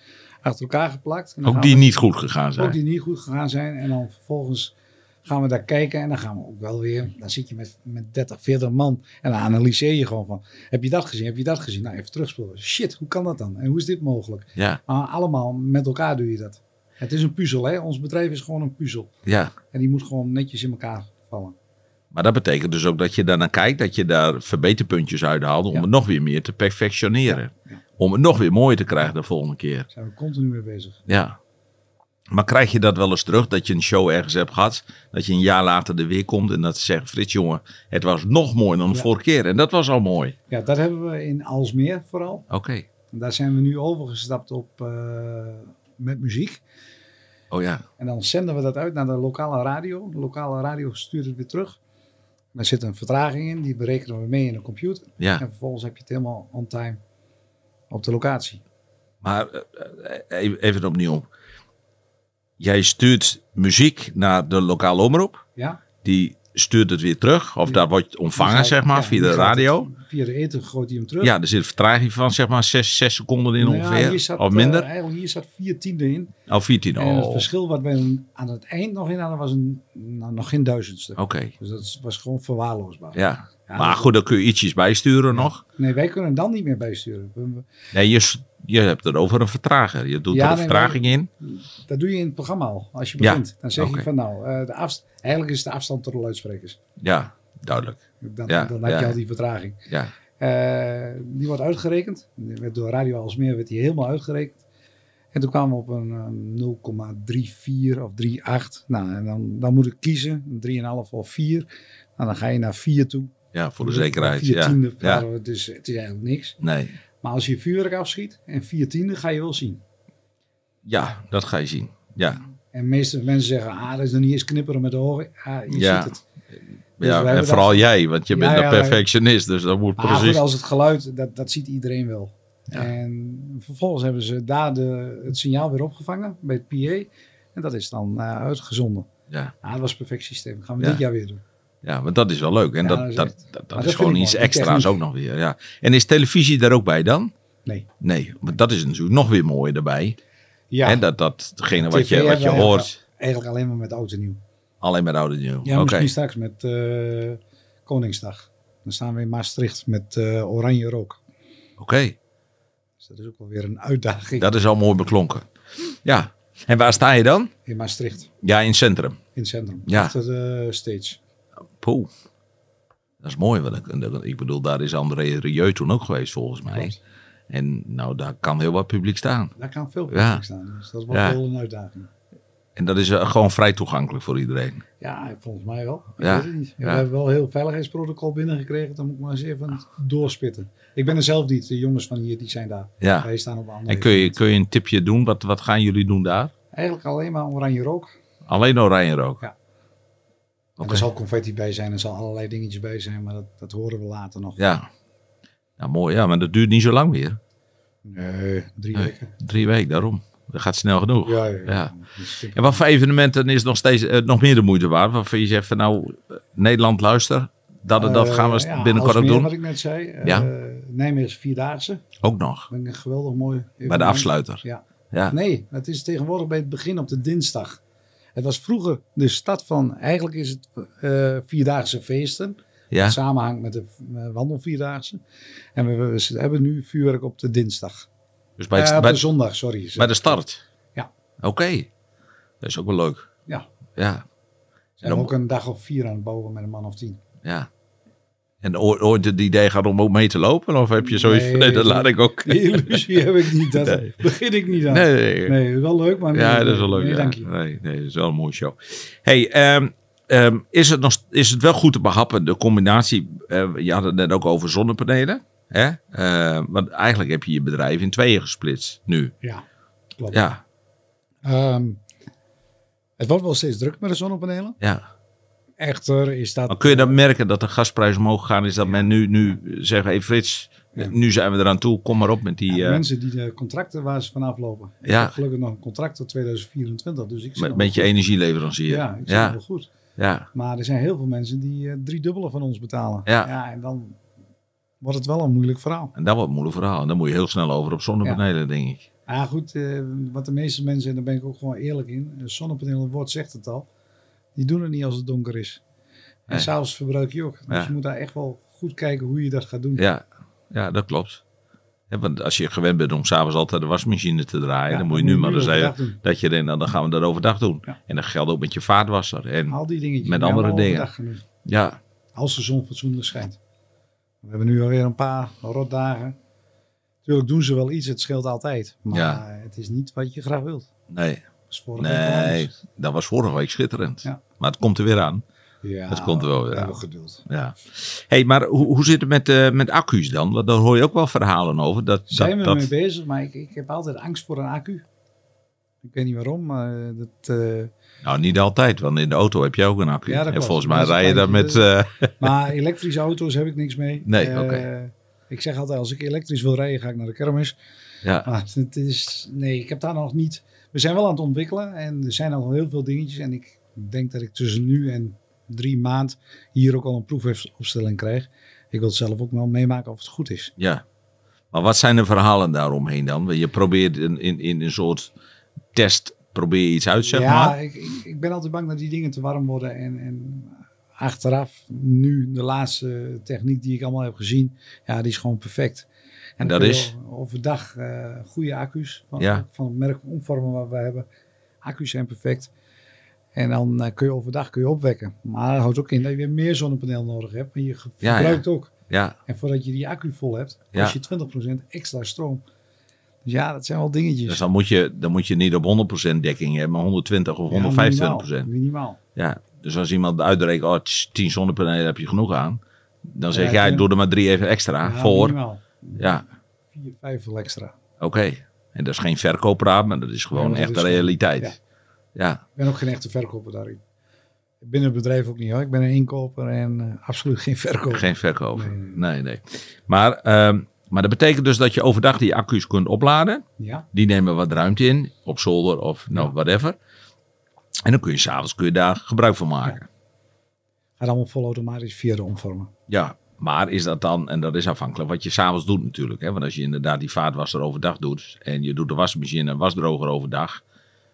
achter elkaar geplakt. En dan Ook die we- niet goed gegaan zijn. Ook die niet goed gegaan zijn. En dan vervolgens gaan we daar kijken. En dan gaan we ook wel weer. Dan zit je met, met 30, 40 man. En dan analyseer je gewoon van. Heb je dat gezien? Heb je dat gezien? Nou, even terugspoelen. Shit, hoe kan dat dan? En hoe is dit mogelijk? Ja, Maar allemaal met elkaar doe je dat. Het is een puzzel, hè? Ons bedrijf is gewoon een puzzel. ja. En die moet gewoon netjes in elkaar vallen. Maar dat betekent dus ook dat je daarnaar kijkt, dat je daar verbeterpuntjes uithaalt om Ja. het nog weer meer te perfectioneren. Ja, ja. Om het nog weer mooier te krijgen de volgende keer. Daar zijn we continu mee bezig. Ja. Maar krijg je dat wel eens terug, dat je een show ergens hebt gehad, dat je een jaar later er weer komt en dat ze zeggen, Frits jongen, het was nog mooier dan de vorige keer. En dat was al mooi. Ja, dat hebben we in Alsmeer vooral. Oké. En daar zijn we nu overgestapt op eh, met muziek. Oh ja. En dan zenden we dat uit naar de lokale radio. De lokale radio stuurt het weer terug. Daar zit een vertraging in, die berekenen we mee in een computer. Ja. En vervolgens heb je het helemaal on time op de locatie. Maar eh, eh, even, even opnieuw. Jij stuurt muziek naar de lokale omroep. Ja? Die stuurt het weer terug. Of Ja. daar wordt ontvangen, gaat- zeg maar, ja, via de radio. het- via de eten gooit hij hem terug. Ja, er zit een vertraging van zeg maar 6, 6 seconden in Nou ongeveer. zat, of minder. eh, eigenlijk hier zat vier tiende in. oh, 14. En het Oh, verschil wat wij aan het eind nog in hadden was een, nou, nog geen duizendste. oké. Dus dat was gewoon verwaarloosbaar. Ja. Ja, Maar goed, dan kun je ietsjes bijsturen nog. Nee, wij kunnen dan niet meer bijsturen. Nee, je, je hebt het over een vertrager. Je doet Ja, er een nee, vertraging in. Dat doe je in het programma al. Als je Ja, begint, dan zeg je van nou, eh, de afst eigenlijk is de afstand tot de luidsprekers. Ja, duidelijk. Dan, Ja, dan heb je al die vertraging. Ja. Eh, die wordt uitgerekend. Die werd door Radio Alsmeer werd die helemaal uitgerekend. En toen kwamen we op een eh, 0,34 of 3,8. Nou, en dan, dan moet ik kiezen, een 3,5 of 4. Nou, dan ga je naar 4 toe. ja, voor de zekerheid. 4 Ja. tiende, ja. we, dus het is eigenlijk niks. Nee. Maar als je vuurwerk afschiet en 4 tiende, ga je wel zien. Ja, dat ga je zien. Ja, En meeste mensen zeggen, ah, dat is nog niet eens knipperen met de ogen. Ah, je Ja. ziet het. Dus ja en vooral jij, want je Ja, bent ja, een perfectionist. Dus dat moet Maar precies... als het geluid, dat, dat ziet iedereen wel. Ja. En vervolgens hebben ze daar de, het signaal weer opgevangen bij het PA. En dat is dan eh, uitgezonden. Ja. Ja, dat was perfect systeem. Dat gaan we dit jaar weer doen. Ja, want dat is wel leuk. En Ja, dat, dat is dat, is gewoon iets mooi, extra's ook nog weer. Ja. En is televisie daar ook bij dan? Nee. Nee, want dat is natuurlijk nog weer mooi erbij. Ja, En dat, dat, degene wat je, wat je hoort, eigenlijk alleen maar met oud en nieuw. alleen met oude nieuw. Ja, Oké. misschien straks met eh, Koningsdag. Dan staan we in Maastricht met eh, oranje rook. Oké, Dus dat is ook wel weer een uitdaging dat is al mooi beklonken. Ja, en waar sta je dan? in Maastricht. Ja, in het centrum. In het centrum. Ja. Achter de stage. Poeh. Dat is mooi. Want ik, ik bedoel, daar is André Rieu toen ook geweest volgens mij. Klopt. En nou, daar kan heel wat publiek staan. Daar kan veel Ja. publiek staan. Dus dat Ja. wel een uitdaging. En dat is eh, gewoon vrij toegankelijk voor iedereen. Ja, volgens mij wel. Ik Ja, weet het niet. We hebben wel heel veiligheidsprotocol binnengekregen. Dan moet ik maar eens even doorspitten. Ik ben er zelf niet. De jongens van hier, die zijn daar. Ja. Wij staan op andere. En kun je, kun je een tipje doen? Wat, wat gaan jullie doen daar? Eigenlijk alleen maar oranje rook. Alleen oranje rook? Ja. Er zal confetti bij zijn. Er zal allerlei dingetjes bij zijn. Maar dat, dat horen we later nog. Ja. Ja, mooi. Ja, maar dat duurt niet zo lang meer. Nee, drie Nee. weken. Drie weken, daarom. Dat gaat snel genoeg. Ja, ja. ja. En wat voor evenementen is nog steeds eh, nog meer de moeite waard? Waarvan je zegt van nou, eh, Nederland luister. Dat en dat Eh, gaan we binnenkort ook doen. Wat ik net zei. Eh, Ja. Nijmegen Vierdaagse. Ook nog. Is een geweldig mooi Bij de afsluiter. Ja. Ja. Nee, het is tegenwoordig bij het begin op de dinsdag. Het was vroeger de stad van, eigenlijk is het eh, Vierdaagse feesten. Ja, Het samenhangt met de uh, wandelvierdaagse. En we, we- we hebben nu vuurwerk op de dinsdag. dus bij, het, Eh, op bij, de zondag, sorry. bij de start? Ja. Oké, dat is ook wel leuk. Ja. Ja, En ook een dag of vier aan het bouwen met een man of tien. ja. En ooit, het idee gaat om ook mee te lopen? Of heb je zoiets van, Nee, nee, dat laat ik ook. Die illusie heb ik niet. Dat Nee. begin ik niet aan. Nee, nee, Nee, wel leuk, maar Ja, nee, dat is wel leuk. Nee, ja. dank je. Nee, nee, dat is wel een mooie show. Hey, ehm, ehm, is, het nog, is het wel goed te behappen, de combinatie? eh, je had het net ook over zonnepanelen. Hè? Want eigenlijk heb je je bedrijf in tweeën gesplitst nu. Ja, klopt. Ja, Ehm, het wordt wel steeds druk met de zonnepanelen. ja. Echter is dat... Maar kun je dan merken dat de gasprijs omhoog gaat? Is dat men nu, nu zegt, hey Frits, Ja. nu zijn we eraan toe. Kom maar op met die... Ja, eh, mensen die de contracten waar ze vanaf lopen. Ik Ja. heb gelukkig nog een contract tot 2024. Dus ik met, met je goed. energieleverancier. Ja, ik ja, wel goed. ja, Maar er zijn heel veel mensen die eh drie dubbele van ons betalen. Ja. en dan wordt het wel een moeilijk verhaal. En dat wordt een moeilijk verhaal. En dan moet je heel snel over op zonnepanelen, denk ik. Ja, goed, eh, wat de meeste mensen, en daar ben ik ook gewoon eerlijk in, eh, zonnepanelen, het woord zegt het al, die doen het niet als het donker is. En Nee. s'avonds verbruik je ook. Dus Ja. je moet daar echt wel goed kijken hoe je dat gaat doen. Ja, ja dat klopt. Ja, want als je gewend bent om s'avonds altijd de wasmachine te draaien, Ja, dan moet je nu maar eens zeggen dat je denkt, nou, dan gaan we dat overdag doen. Ja. En dat geldt ook met je vaatwasser. En Al die dingetjes. Met andere dingen. ja, Als de zon fatsoenlijk schijnt. We hebben nu alweer een paar rotdagen. Natuurlijk doen ze wel iets, het scheelt altijd. Maar het is niet wat je graag wilt. nee, Nee, dat was vorige week schitterend. Ja. Maar het komt er weer aan. Ja, Het komt er wel weer we aan. geduld. Ja. hey, maar hoe, hoe zit het met, eh, met accu's dan? Want daar hoor je ook wel verhalen over. Dat, Zijn dat, we dat, mee bezig, maar ik, ik heb altijd angst voor een accu. Ik weet niet waarom, maar dat, eh, Nou, niet altijd, want in de auto heb je ook een accu. Ja, dat en volgens mij rij je daar met... eh, Maar elektrische auto's heb ik niks mee. Nee, Eh, oké. Ik zeg altijd, als ik elektrisch wil rijden, ga ik naar de kermis. ja, Maar het is, nee, ik heb daar nog niet. We zijn wel aan het ontwikkelen en er zijn al heel veel dingetjes. En ik denk dat ik tussen nu en drie maand hier ook al een proefopstelling krijg. Ik wil het zelf ook wel meemaken of het goed is. ja. Maar wat zijn de verhalen daaromheen dan? Je probeert in, in, in een soort test probeer je iets uit, zeg ja, maar. ik, ik, ik ben altijd bang dat die dingen te warm worden. En, en achteraf, nu de laatste techniek die ik allemaal heb gezien, ja, die is gewoon perfect. En dat is? Overdag eh, goede accu's van, Ja. van het merk Omvormen wat we hebben. Accu's zijn perfect. En dan eh, kun je overdag kun je opwekken. Maar dat houdt ook in dat je weer meer zonnepaneel nodig hebt. En je ge- Ja, ook. Ja, En voordat je die accu vol hebt, kost je 20% extra stroom. Dus ja, dat zijn wel dingetjes. dus dan moet, je, dan moet je niet op 100% dekking hebben, maar 120 of Ja, 125%. minimaal, minimaal. Ja, dus als iemand uitrekent, oh, tss, 10 zonnepanelen heb je genoeg aan. Dan zeg jij, doe er maar drie even extra Ja, voor. minimaal. Ja, Vier, vijf extra. oké. En dat is geen verkoopraad, maar dat is gewoon echt de realiteit. Ja. Ik ben ook geen echte verkoper daarin. Binnen het bedrijf ook niet hoor. Ik ben een inkoper en eh, absoluut geen verkoper. geen verkoper. Nee, nee, Nee, nee. Maar, ehm, maar dat betekent dus dat je overdag die accu's kunt opladen. Ja, Die nemen wat ruimte in, op zolder of nou, whatever. En dan kun je s'avonds kun je daar gebruik van maken. gaat allemaal volautomatisch via de omvormen. Ja, maar is dat dan, en dat is afhankelijk wat je s'avonds doet natuurlijk. Hè? Want als je inderdaad die vaatwasser overdag doet en je doet de wasmachine en wasdroger overdag,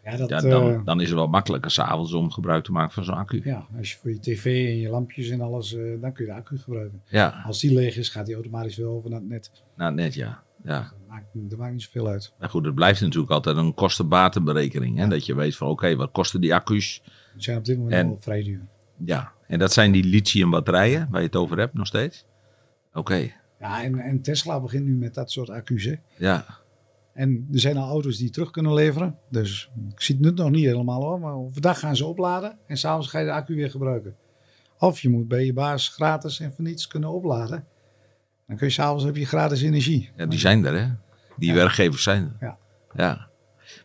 Ja, dat, ja, dan, eh, dan is het wel makkelijker s'avonds om gebruik te maken van zo'n accu. ja, als je voor je tv en je lampjes en alles, eh, dan kun je de accu gebruiken. Ja, Als die leeg is, gaat die automatisch weer over naar het net. nou net ja. ja. Dat maakt, dat maakt niet zoveel uit. Maar goed, het blijft natuurlijk altijd een kostenbatenberekening. Hè? Dat je weet van oké, wat kosten die accu's? Die zijn op dit moment En- al vrij duur. Ja, en dat zijn die lithium batterijen waar je het over hebt nog steeds? Oké, Ja, en, en Tesla begint nu met dat soort accu's. Hè. ja. En er zijn al auto's die terug kunnen leveren. Dus ik zie het nut nog niet helemaal hoor. Maar overdag gaan ze opladen. En s'avonds ga je de accu weer gebruiken. Of je moet bij je baas gratis en voor niets kunnen opladen. Dan kun je s'avonds heb je gratis energie. Ja, die zijn er, hè? Die Ja. werkgevers zijn er. Ja. ja.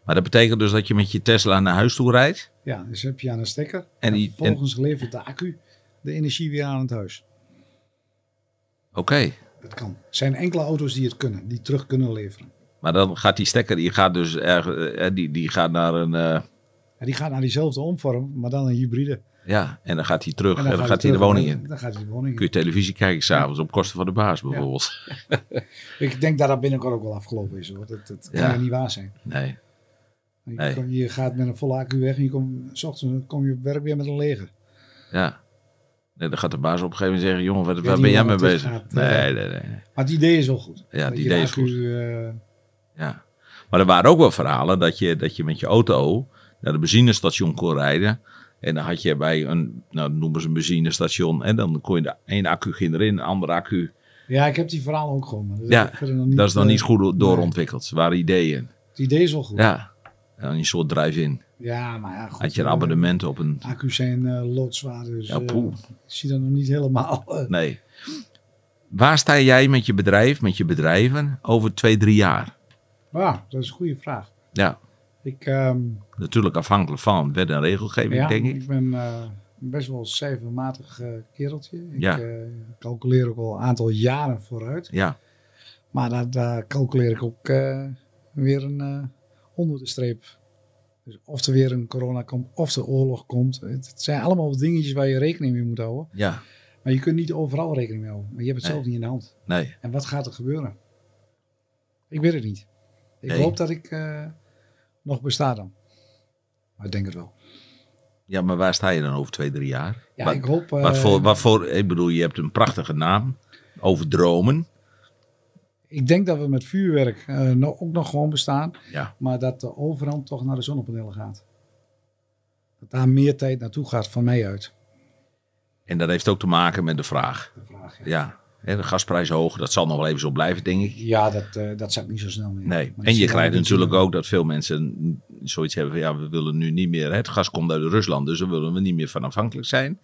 Maar dat betekent dus dat je met je Tesla naar huis toe rijdt. Ja, dus heb je aan een stekker. En En, die- vervolgens levert de accu de energie weer aan het huis. Oké. Dat kan. Er zijn enkele auto's die het kunnen. Die terug kunnen leveren. Maar dan gaat die stekker, die gaat dus erg, eh, die, die gaat naar een, eh, En die gaat naar diezelfde omvorm, maar dan een hybride. ja, en dan gaat hij terug en En dan, gaat hij de woning in. Dan gaat hij de woning in. Kun je televisie kijken s'avonds op kosten van de baas bijvoorbeeld. Ik denk dat dat binnenkort ook wel afgelopen is. Hoor. Dat, dat Ja. kan niet waar zijn. Nee. Je, Nee. je gaat met een volle accu weg en je komt, s ochtends kom je op werk weer met een lege. Ja. Nee, dan gaat de baas op een gegeven moment zeggen, jongen, wat, waar ben jij mee bezig? gaat, nee, eh. nee, nee. Maar het idee is wel goed. Ja, het idee de is goed. eh, Ja. Maar er waren ook wel verhalen dat je, dat je met je auto naar de benzinestation kon rijden. En dan had je bij een, nou noemen ze een benzinestation. En dan kon je de ene accu ging erin, de andere accu. ja, ik heb die verhalen ook gewoon. dat Ja, Dat is dan eh, niet goed nee. doorontwikkeld. Ze waren ideeën. Het idee is wel goed. Ja. En een soort drive-in. Ja, maar ja, goed. Had je een eh, abonnement op een... Accu's zijn loodzwaar, dus Ja, eh, poeh. ik zie dat nog niet helemaal. Nee. Waar sta jij met je bedrijf, met je bedrijven, over twee, drie jaar? Ja, dat is een goede vraag. Ja, Ik, ehm, natuurlijk afhankelijk van wet en regelgeving, ja, denk ik. ik ben eh, best wel een cijfermatig kereltje. Ik Ja. calculeer ook al een aantal jaren vooruit. Ja, Maar daar, daar calculeer ik ook weer een onder de streep. Dus of er weer een corona komt, of de oorlog komt. Het, het zijn allemaal dingetjes waar je rekening mee moet houden. ja, Maar je kunt niet overal rekening mee houden. Maar je hebt het Nee. zelf niet in de hand. nee. En wat gaat er gebeuren? Ik weet het niet. Ik Nee. hoop dat ik eh, nog besta dan. Maar ik denk het wel. Ja, maar waar sta je dan over twee, drie jaar? Ja, wat, ik hoop... eh, wat, voor, wat voor, ik bedoel, je hebt een prachtige naam. Over dromen. Ik denk dat we met vuurwerk eh, nog, ook nog gewoon bestaan. Ja, Maar dat de overhand toch naar de zonnepanelen gaat. Dat daar meer tijd naartoe gaat van mij uit. en dat heeft ook te maken met de vraag. De vraag, ja. De gasprijs hoog, dat zal nog wel even zo blijven, denk ik. Ja, dat, eh, dat zakt niet zo snel meer. Nee, en je krijgt natuurlijk ook dat veel mensen zoiets hebben van ja, we willen nu niet meer. Hè, het gas komt uit Rusland, dus daar willen we niet meer van afhankelijk zijn.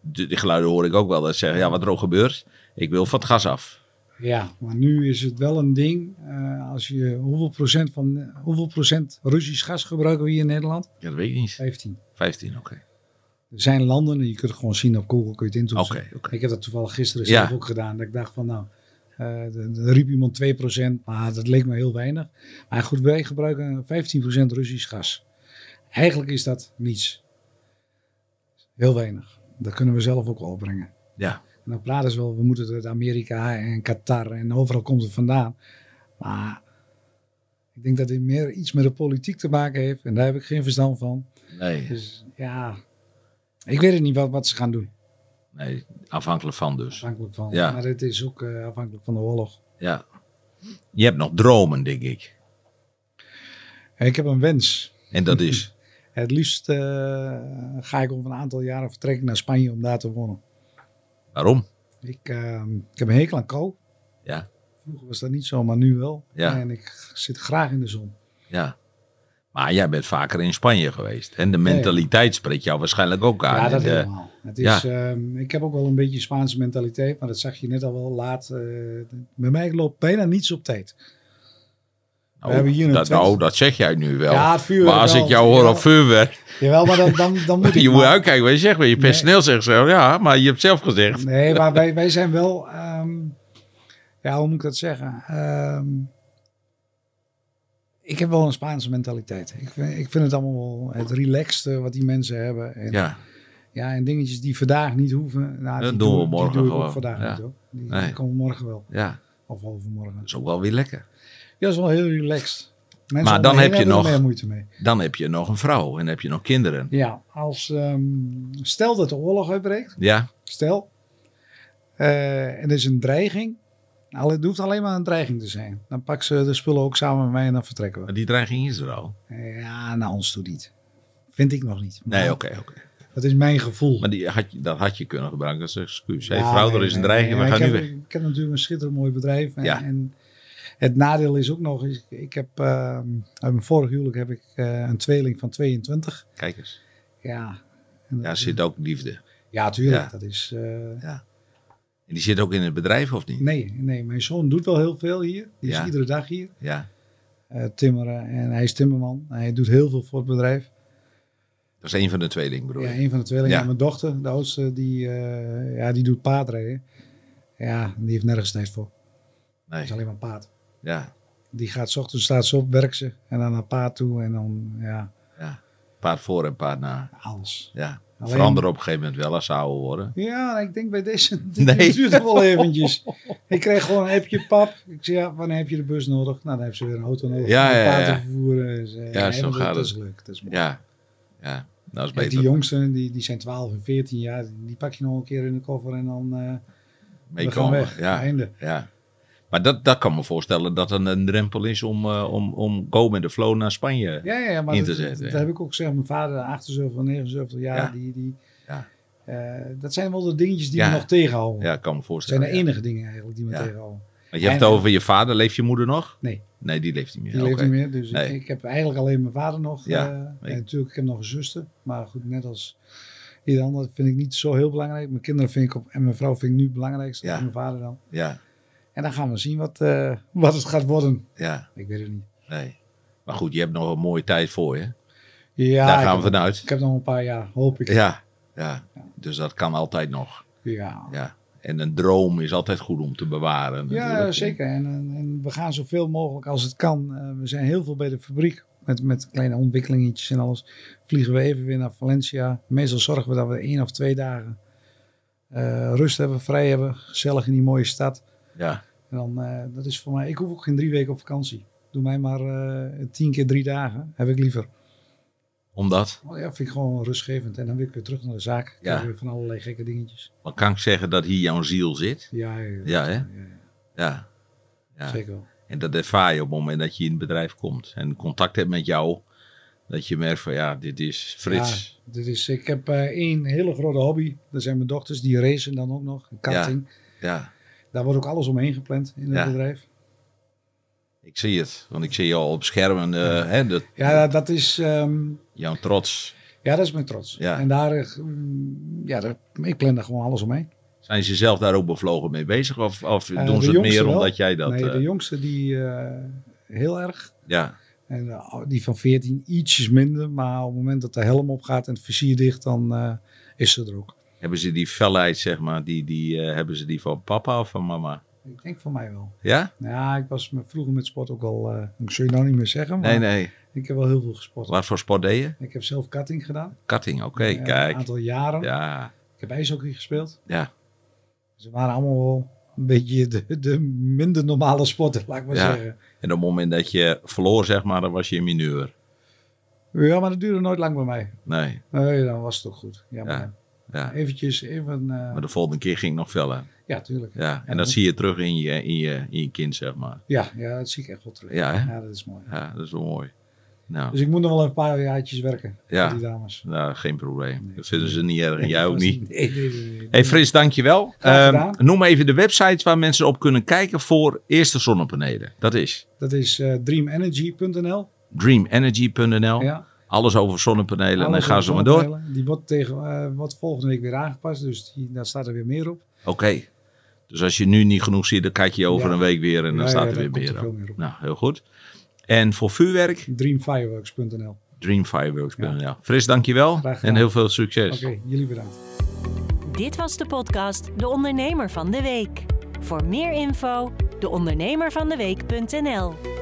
De, die geluiden hoor ik ook wel dat ze zeggen, ja, wat er ook gebeurt, ik wil van het gas af. Ja, maar nu is het wel een ding. eh, als je, hoeveel, procent van, hoeveel procent Russisch gas gebruiken we hier in Nederland? Ja, dat weet ik niet. 15. 15, oké. Er zijn landen, en je kunt het gewoon zien op Google, kun je het intoetsen. Oké, oké. Ik heb dat toevallig gisteren Ja. zelf ook gedaan. Dat ik dacht van nou, eh dan riep iemand 2%, maar dat leek me heel weinig. Maar goed, wij gebruiken 15% Russisch gas. Eigenlijk is dat niets. Heel weinig. Dat kunnen we zelf ook wel opbrengen. Ja, En dan praten ze wel, we moeten het uit Amerika en Qatar en overal komt het vandaan. Maar ik denk dat dit meer iets met de politiek te maken heeft. En daar heb ik geen verstand van. nee, Dus ja, ik weet het niet wat, wat ze gaan doen. nee, afhankelijk van dus. Afhankelijk van. Ja. Maar het is ook eh, afhankelijk van de oorlog. Ja. Je hebt nog dromen, denk ik. Ik heb een wens. En dat is, Het liefst eh, ga ik over een aantal jaren vertrekken naar Spanje om daar te wonen. Waarom? Ik, eh, ik heb een hekel aan kou. Ja, Vroeger was dat niet zo, maar nu wel. Ja. En ik zit graag in de zon. ja. Maar jij bent vaker in Spanje geweest. En de mentaliteit spreekt jou waarschijnlijk ook aan. Ja, dat de- helemaal. Het is, ehm, ik heb ook wel een beetje Spaanse mentaliteit, maar dat zag je net al wel laat. eh, bij mij loopt bijna niets op tijd. Hebben hier een dat, nou, dat zeg jij nu wel. Ja, vuurwerk maar als wel. ik jou hoor op vuurwerk, Jawel, maar dan, dan, dan moet ik... je moet uitkijken wat je zegt. Je personeel zegt zo, ja, maar je hebt zelf gezegd. Nee, maar wij, wij zijn wel... ehm, ja, hoe moet ik dat zeggen? Ehm, ik heb wel een Spaanse mentaliteit. Ik vind, ik vind het allemaal wel het relaxte wat die mensen hebben. En, ja. Ja, en dingetjes die vandaag niet hoeven. Nou, Dat doen we morgen die doe ik gewoon. ook vandaag Ja. niet hoor. Die, Nee. die komen morgen wel. ja, Of overmorgen. dat is ook wel weer lekker. Ja, dat is wel heel relaxed. Mensen Maar dan heb je nog- meer moeite mee. Dan heb je nog een vrouw en heb je nog kinderen. Ja, als, ehm, stel dat de oorlog uitbreekt. Ja, Stel. eh, en er is een dreiging. Nou, het hoeft alleen maar een dreiging te zijn. Dan pakken ze de spullen ook samen met mij en dan vertrekken we. maar die dreiging is er al. Ja, naar ons toe niet. Vind ik nog niet. Nee, oké, oké. Dat is mijn gevoel. Maar die had je, dat had je kunnen gebruiken als excuus. Hé Ja, vrouw, nee, er is een dreiging, nee, we gaan ik nu heb, weg. Ik heb natuurlijk een schitterend mooi bedrijf. En, Ja. en het nadeel is ook nog, ik heb ehm, uit mijn vorige huwelijk heb ik eh, een tweeling van 22. Kijk eens. Ja. En Ja, dat- zit ook liefde. ja, tuurlijk. Ja. Dat is, eh, Ja. En die zit ook in het bedrijf, of niet? nee, nee, mijn zoon doet wel heel veel hier. Die is iedere dag hier. Ja, eh, timmeren. En hij is timmerman. Hij doet heel veel voor het bedrijf. dat is een van de tweelingen, bedoel Ja, een van de tweelingen. Ja. En mijn dochter, de oudste, die, ja, die doet paardrijden. Ja, die heeft nergens tijd voor. Nee, Het is alleen maar paard. Ja, Die gaat 's ochtends, staat ze op, werkt ze. En dan naar paard toe en dan, ja, ja. Paard voor en paard na. alles. Ja, Alleen- Verander op een gegeven moment wel als ze ouder worden. Ja, ik denk bij deze. Nee. Nee. duurt wel eventjes. Ik kreeg gewoon een appje, pap. Ik zei, ja, wanneer heb je de bus nodig? Nou, dan heeft ze weer een auto nodig Ja, ja, paard ja. te vervoeren. Ja, zo gaat het. dat is mooi. Ja, ja. Dat is beter. die jongsten, die, die zijn 12 en 14 jaar, die pak je nog een keer in de koffer en dan eh we gaan meekomen. weg. Ja, Einde. ja. Maar dat, dat kan me voorstellen dat het een drempel is om, eh, om, om go met de flow naar Spanje. Ja, ja, maar in dat, te zetten, dat heb ik ook gezegd. Mijn vader, 78, 79 jaar, Ja. die, die, Ja. eh, dat zijn wel de dingetjes die me nog tegenhouden. Ja, ik kan me dat zijn voorstellen. de enige dingen eigenlijk die me Ja. tegenhouden. Want je hebt het over je vader. Leeft je moeder nog? Nee. Nee, die leeft niet meer. Die leeft niet meer, dus Nee. ik, ik heb eigenlijk alleen mijn vader nog. Ja, eh, en natuurlijk, ik heb nog een zuster. Maar goed, net als ieder ander vind ik niet zo heel belangrijk. Mijn kinderen vind ik op, en mijn vrouw vind ik nu het belangrijkste. Ja. En mijn vader dan. Ja, En dan gaan we zien wat, eh, wat het gaat worden. ja, Ik weet het niet. nee. Maar goed, je hebt nog een mooie tijd voor je. Ja, Daar gaan we vanuit. Ik heb nog een paar jaar, hoop ik. Ja, ja. Dus dat kan altijd nog. Ja, Ja. En een droom is altijd goed om te bewaren. Ja, natuurlijk. zeker. En, en, en we gaan zoveel mogelijk als het kan. Eh, we zijn heel veel bij de fabriek met, met kleine ontwikkelingetjes en alles. Vliegen we even weer naar Valencia. Meestal zorgen we dat we één of twee dagen eh, rust hebben, vrij hebben. Gezellig in die mooie stad. Ja, En dan, eh, dat is voor mij, ik hoef ook geen drie weken op vakantie. Doe mij maar eh, tien keer drie dagen, heb ik liever. omdat, Oh ja, vind ik gewoon rustgevend. En dan wil ik weer terug naar de zaak. Ja. weer van allerlei gekke dingetjes. dan kan ik zeggen dat hier jouw ziel zit. Ja, ja, Ja, hè? ja, Ja. ja. zeker wel. En dat ervaar je op het moment dat je in het bedrijf komt. En contact hebt met jou. Dat je merkt van ja, dit is Frits. Ja, dit is, ik heb eh, één hele grote hobby. Dat zijn mijn dochters, die racen dan ook nog. Karting. Ja, Daar wordt ook alles omheen gepland in het Ja. bedrijf. ik zie het. Want ik zie je al op schermen. eh, hè, dat, Ja, dat is, ehm, jouw trots. ja, dat is mijn trots. Ja. En daar, eh, mm, ja, daar, ik plan daar gewoon alles omheen. Zijn ze zelf daar ook bevlogen mee bezig? Of, of Eh, doen ze het meer wel. omdat jij dat... nee, de jongste die heel erg. ja, En die van 14 ietsjes minder. Maar op het moment dat de helm opgaat en het vizier dicht, dan is ze er ook. Hebben ze die felheid, zeg maar, die, die, eh, hebben ze die van papa of van mama? Ik denk van mij wel. Ja? Ja, ik was vroeger met sport ook al, eh ik zul je nou niet meer zeggen, maar Nee, nee. ik heb wel heel veel gesport. Wat voor sport deed je? Ik heb zelf karting gedaan. Cutting, oké, Eh, Een kijk. aantal jaren. Ja, Ik heb ijshockey gespeeld. ja, Ze waren allemaal wel een beetje de, de minder normale sporten, laat ik maar Ja. zeggen. en op het moment dat je verloor, zeg maar, dan was je een mineur. Ja, maar dat duurde nooit lang bij mij. Nee, Nee, dan was het ook goed. Ja. Ja. eventjes, even... eh, Maar de volgende keer ging het nog feller. ja, tuurlijk. Ja, en dat zie je terug in je, in, je, in je kind, zeg maar. Ja, ja, dat zie ik echt wel terug. Ja? Ja, dat is mooi. Ja, dat is wel mooi. Nou, Dus ik moet nog wel een paar jaartjes werken Ja. die dames. nou geen probleem. Nee. Dat vinden ze niet erg en jij ook niet. Nee, nee, nee. Hey Frits, dankjewel. Gedaan. noem even de website waar mensen op kunnen kijken voor eerste zonnepanelen. Dat is Dat is eh, dreamenergy.nl. dreamenergy.nl. Ja. Alles over zonnepanelen en dan Alles gaan ze maar door. Oké. Die wordt, tegen, wordt volgende week weer aangepast, dus die, daar staat er weer meer op. dus als je nu niet genoeg ziet, dan kijk je over Ja. een week weer en dan Ja, staat ja, er weer meer er op. meer op. Nou, heel goed. En voor vuurwerk, Dreamfireworks.nl. dreamfireworks.nl. Fris, dankjewel en heel veel succes. Oké, jullie bedankt. Dit was de podcast De Ondernemer van de Week. Voor meer info, deondernemervandeweek.nl.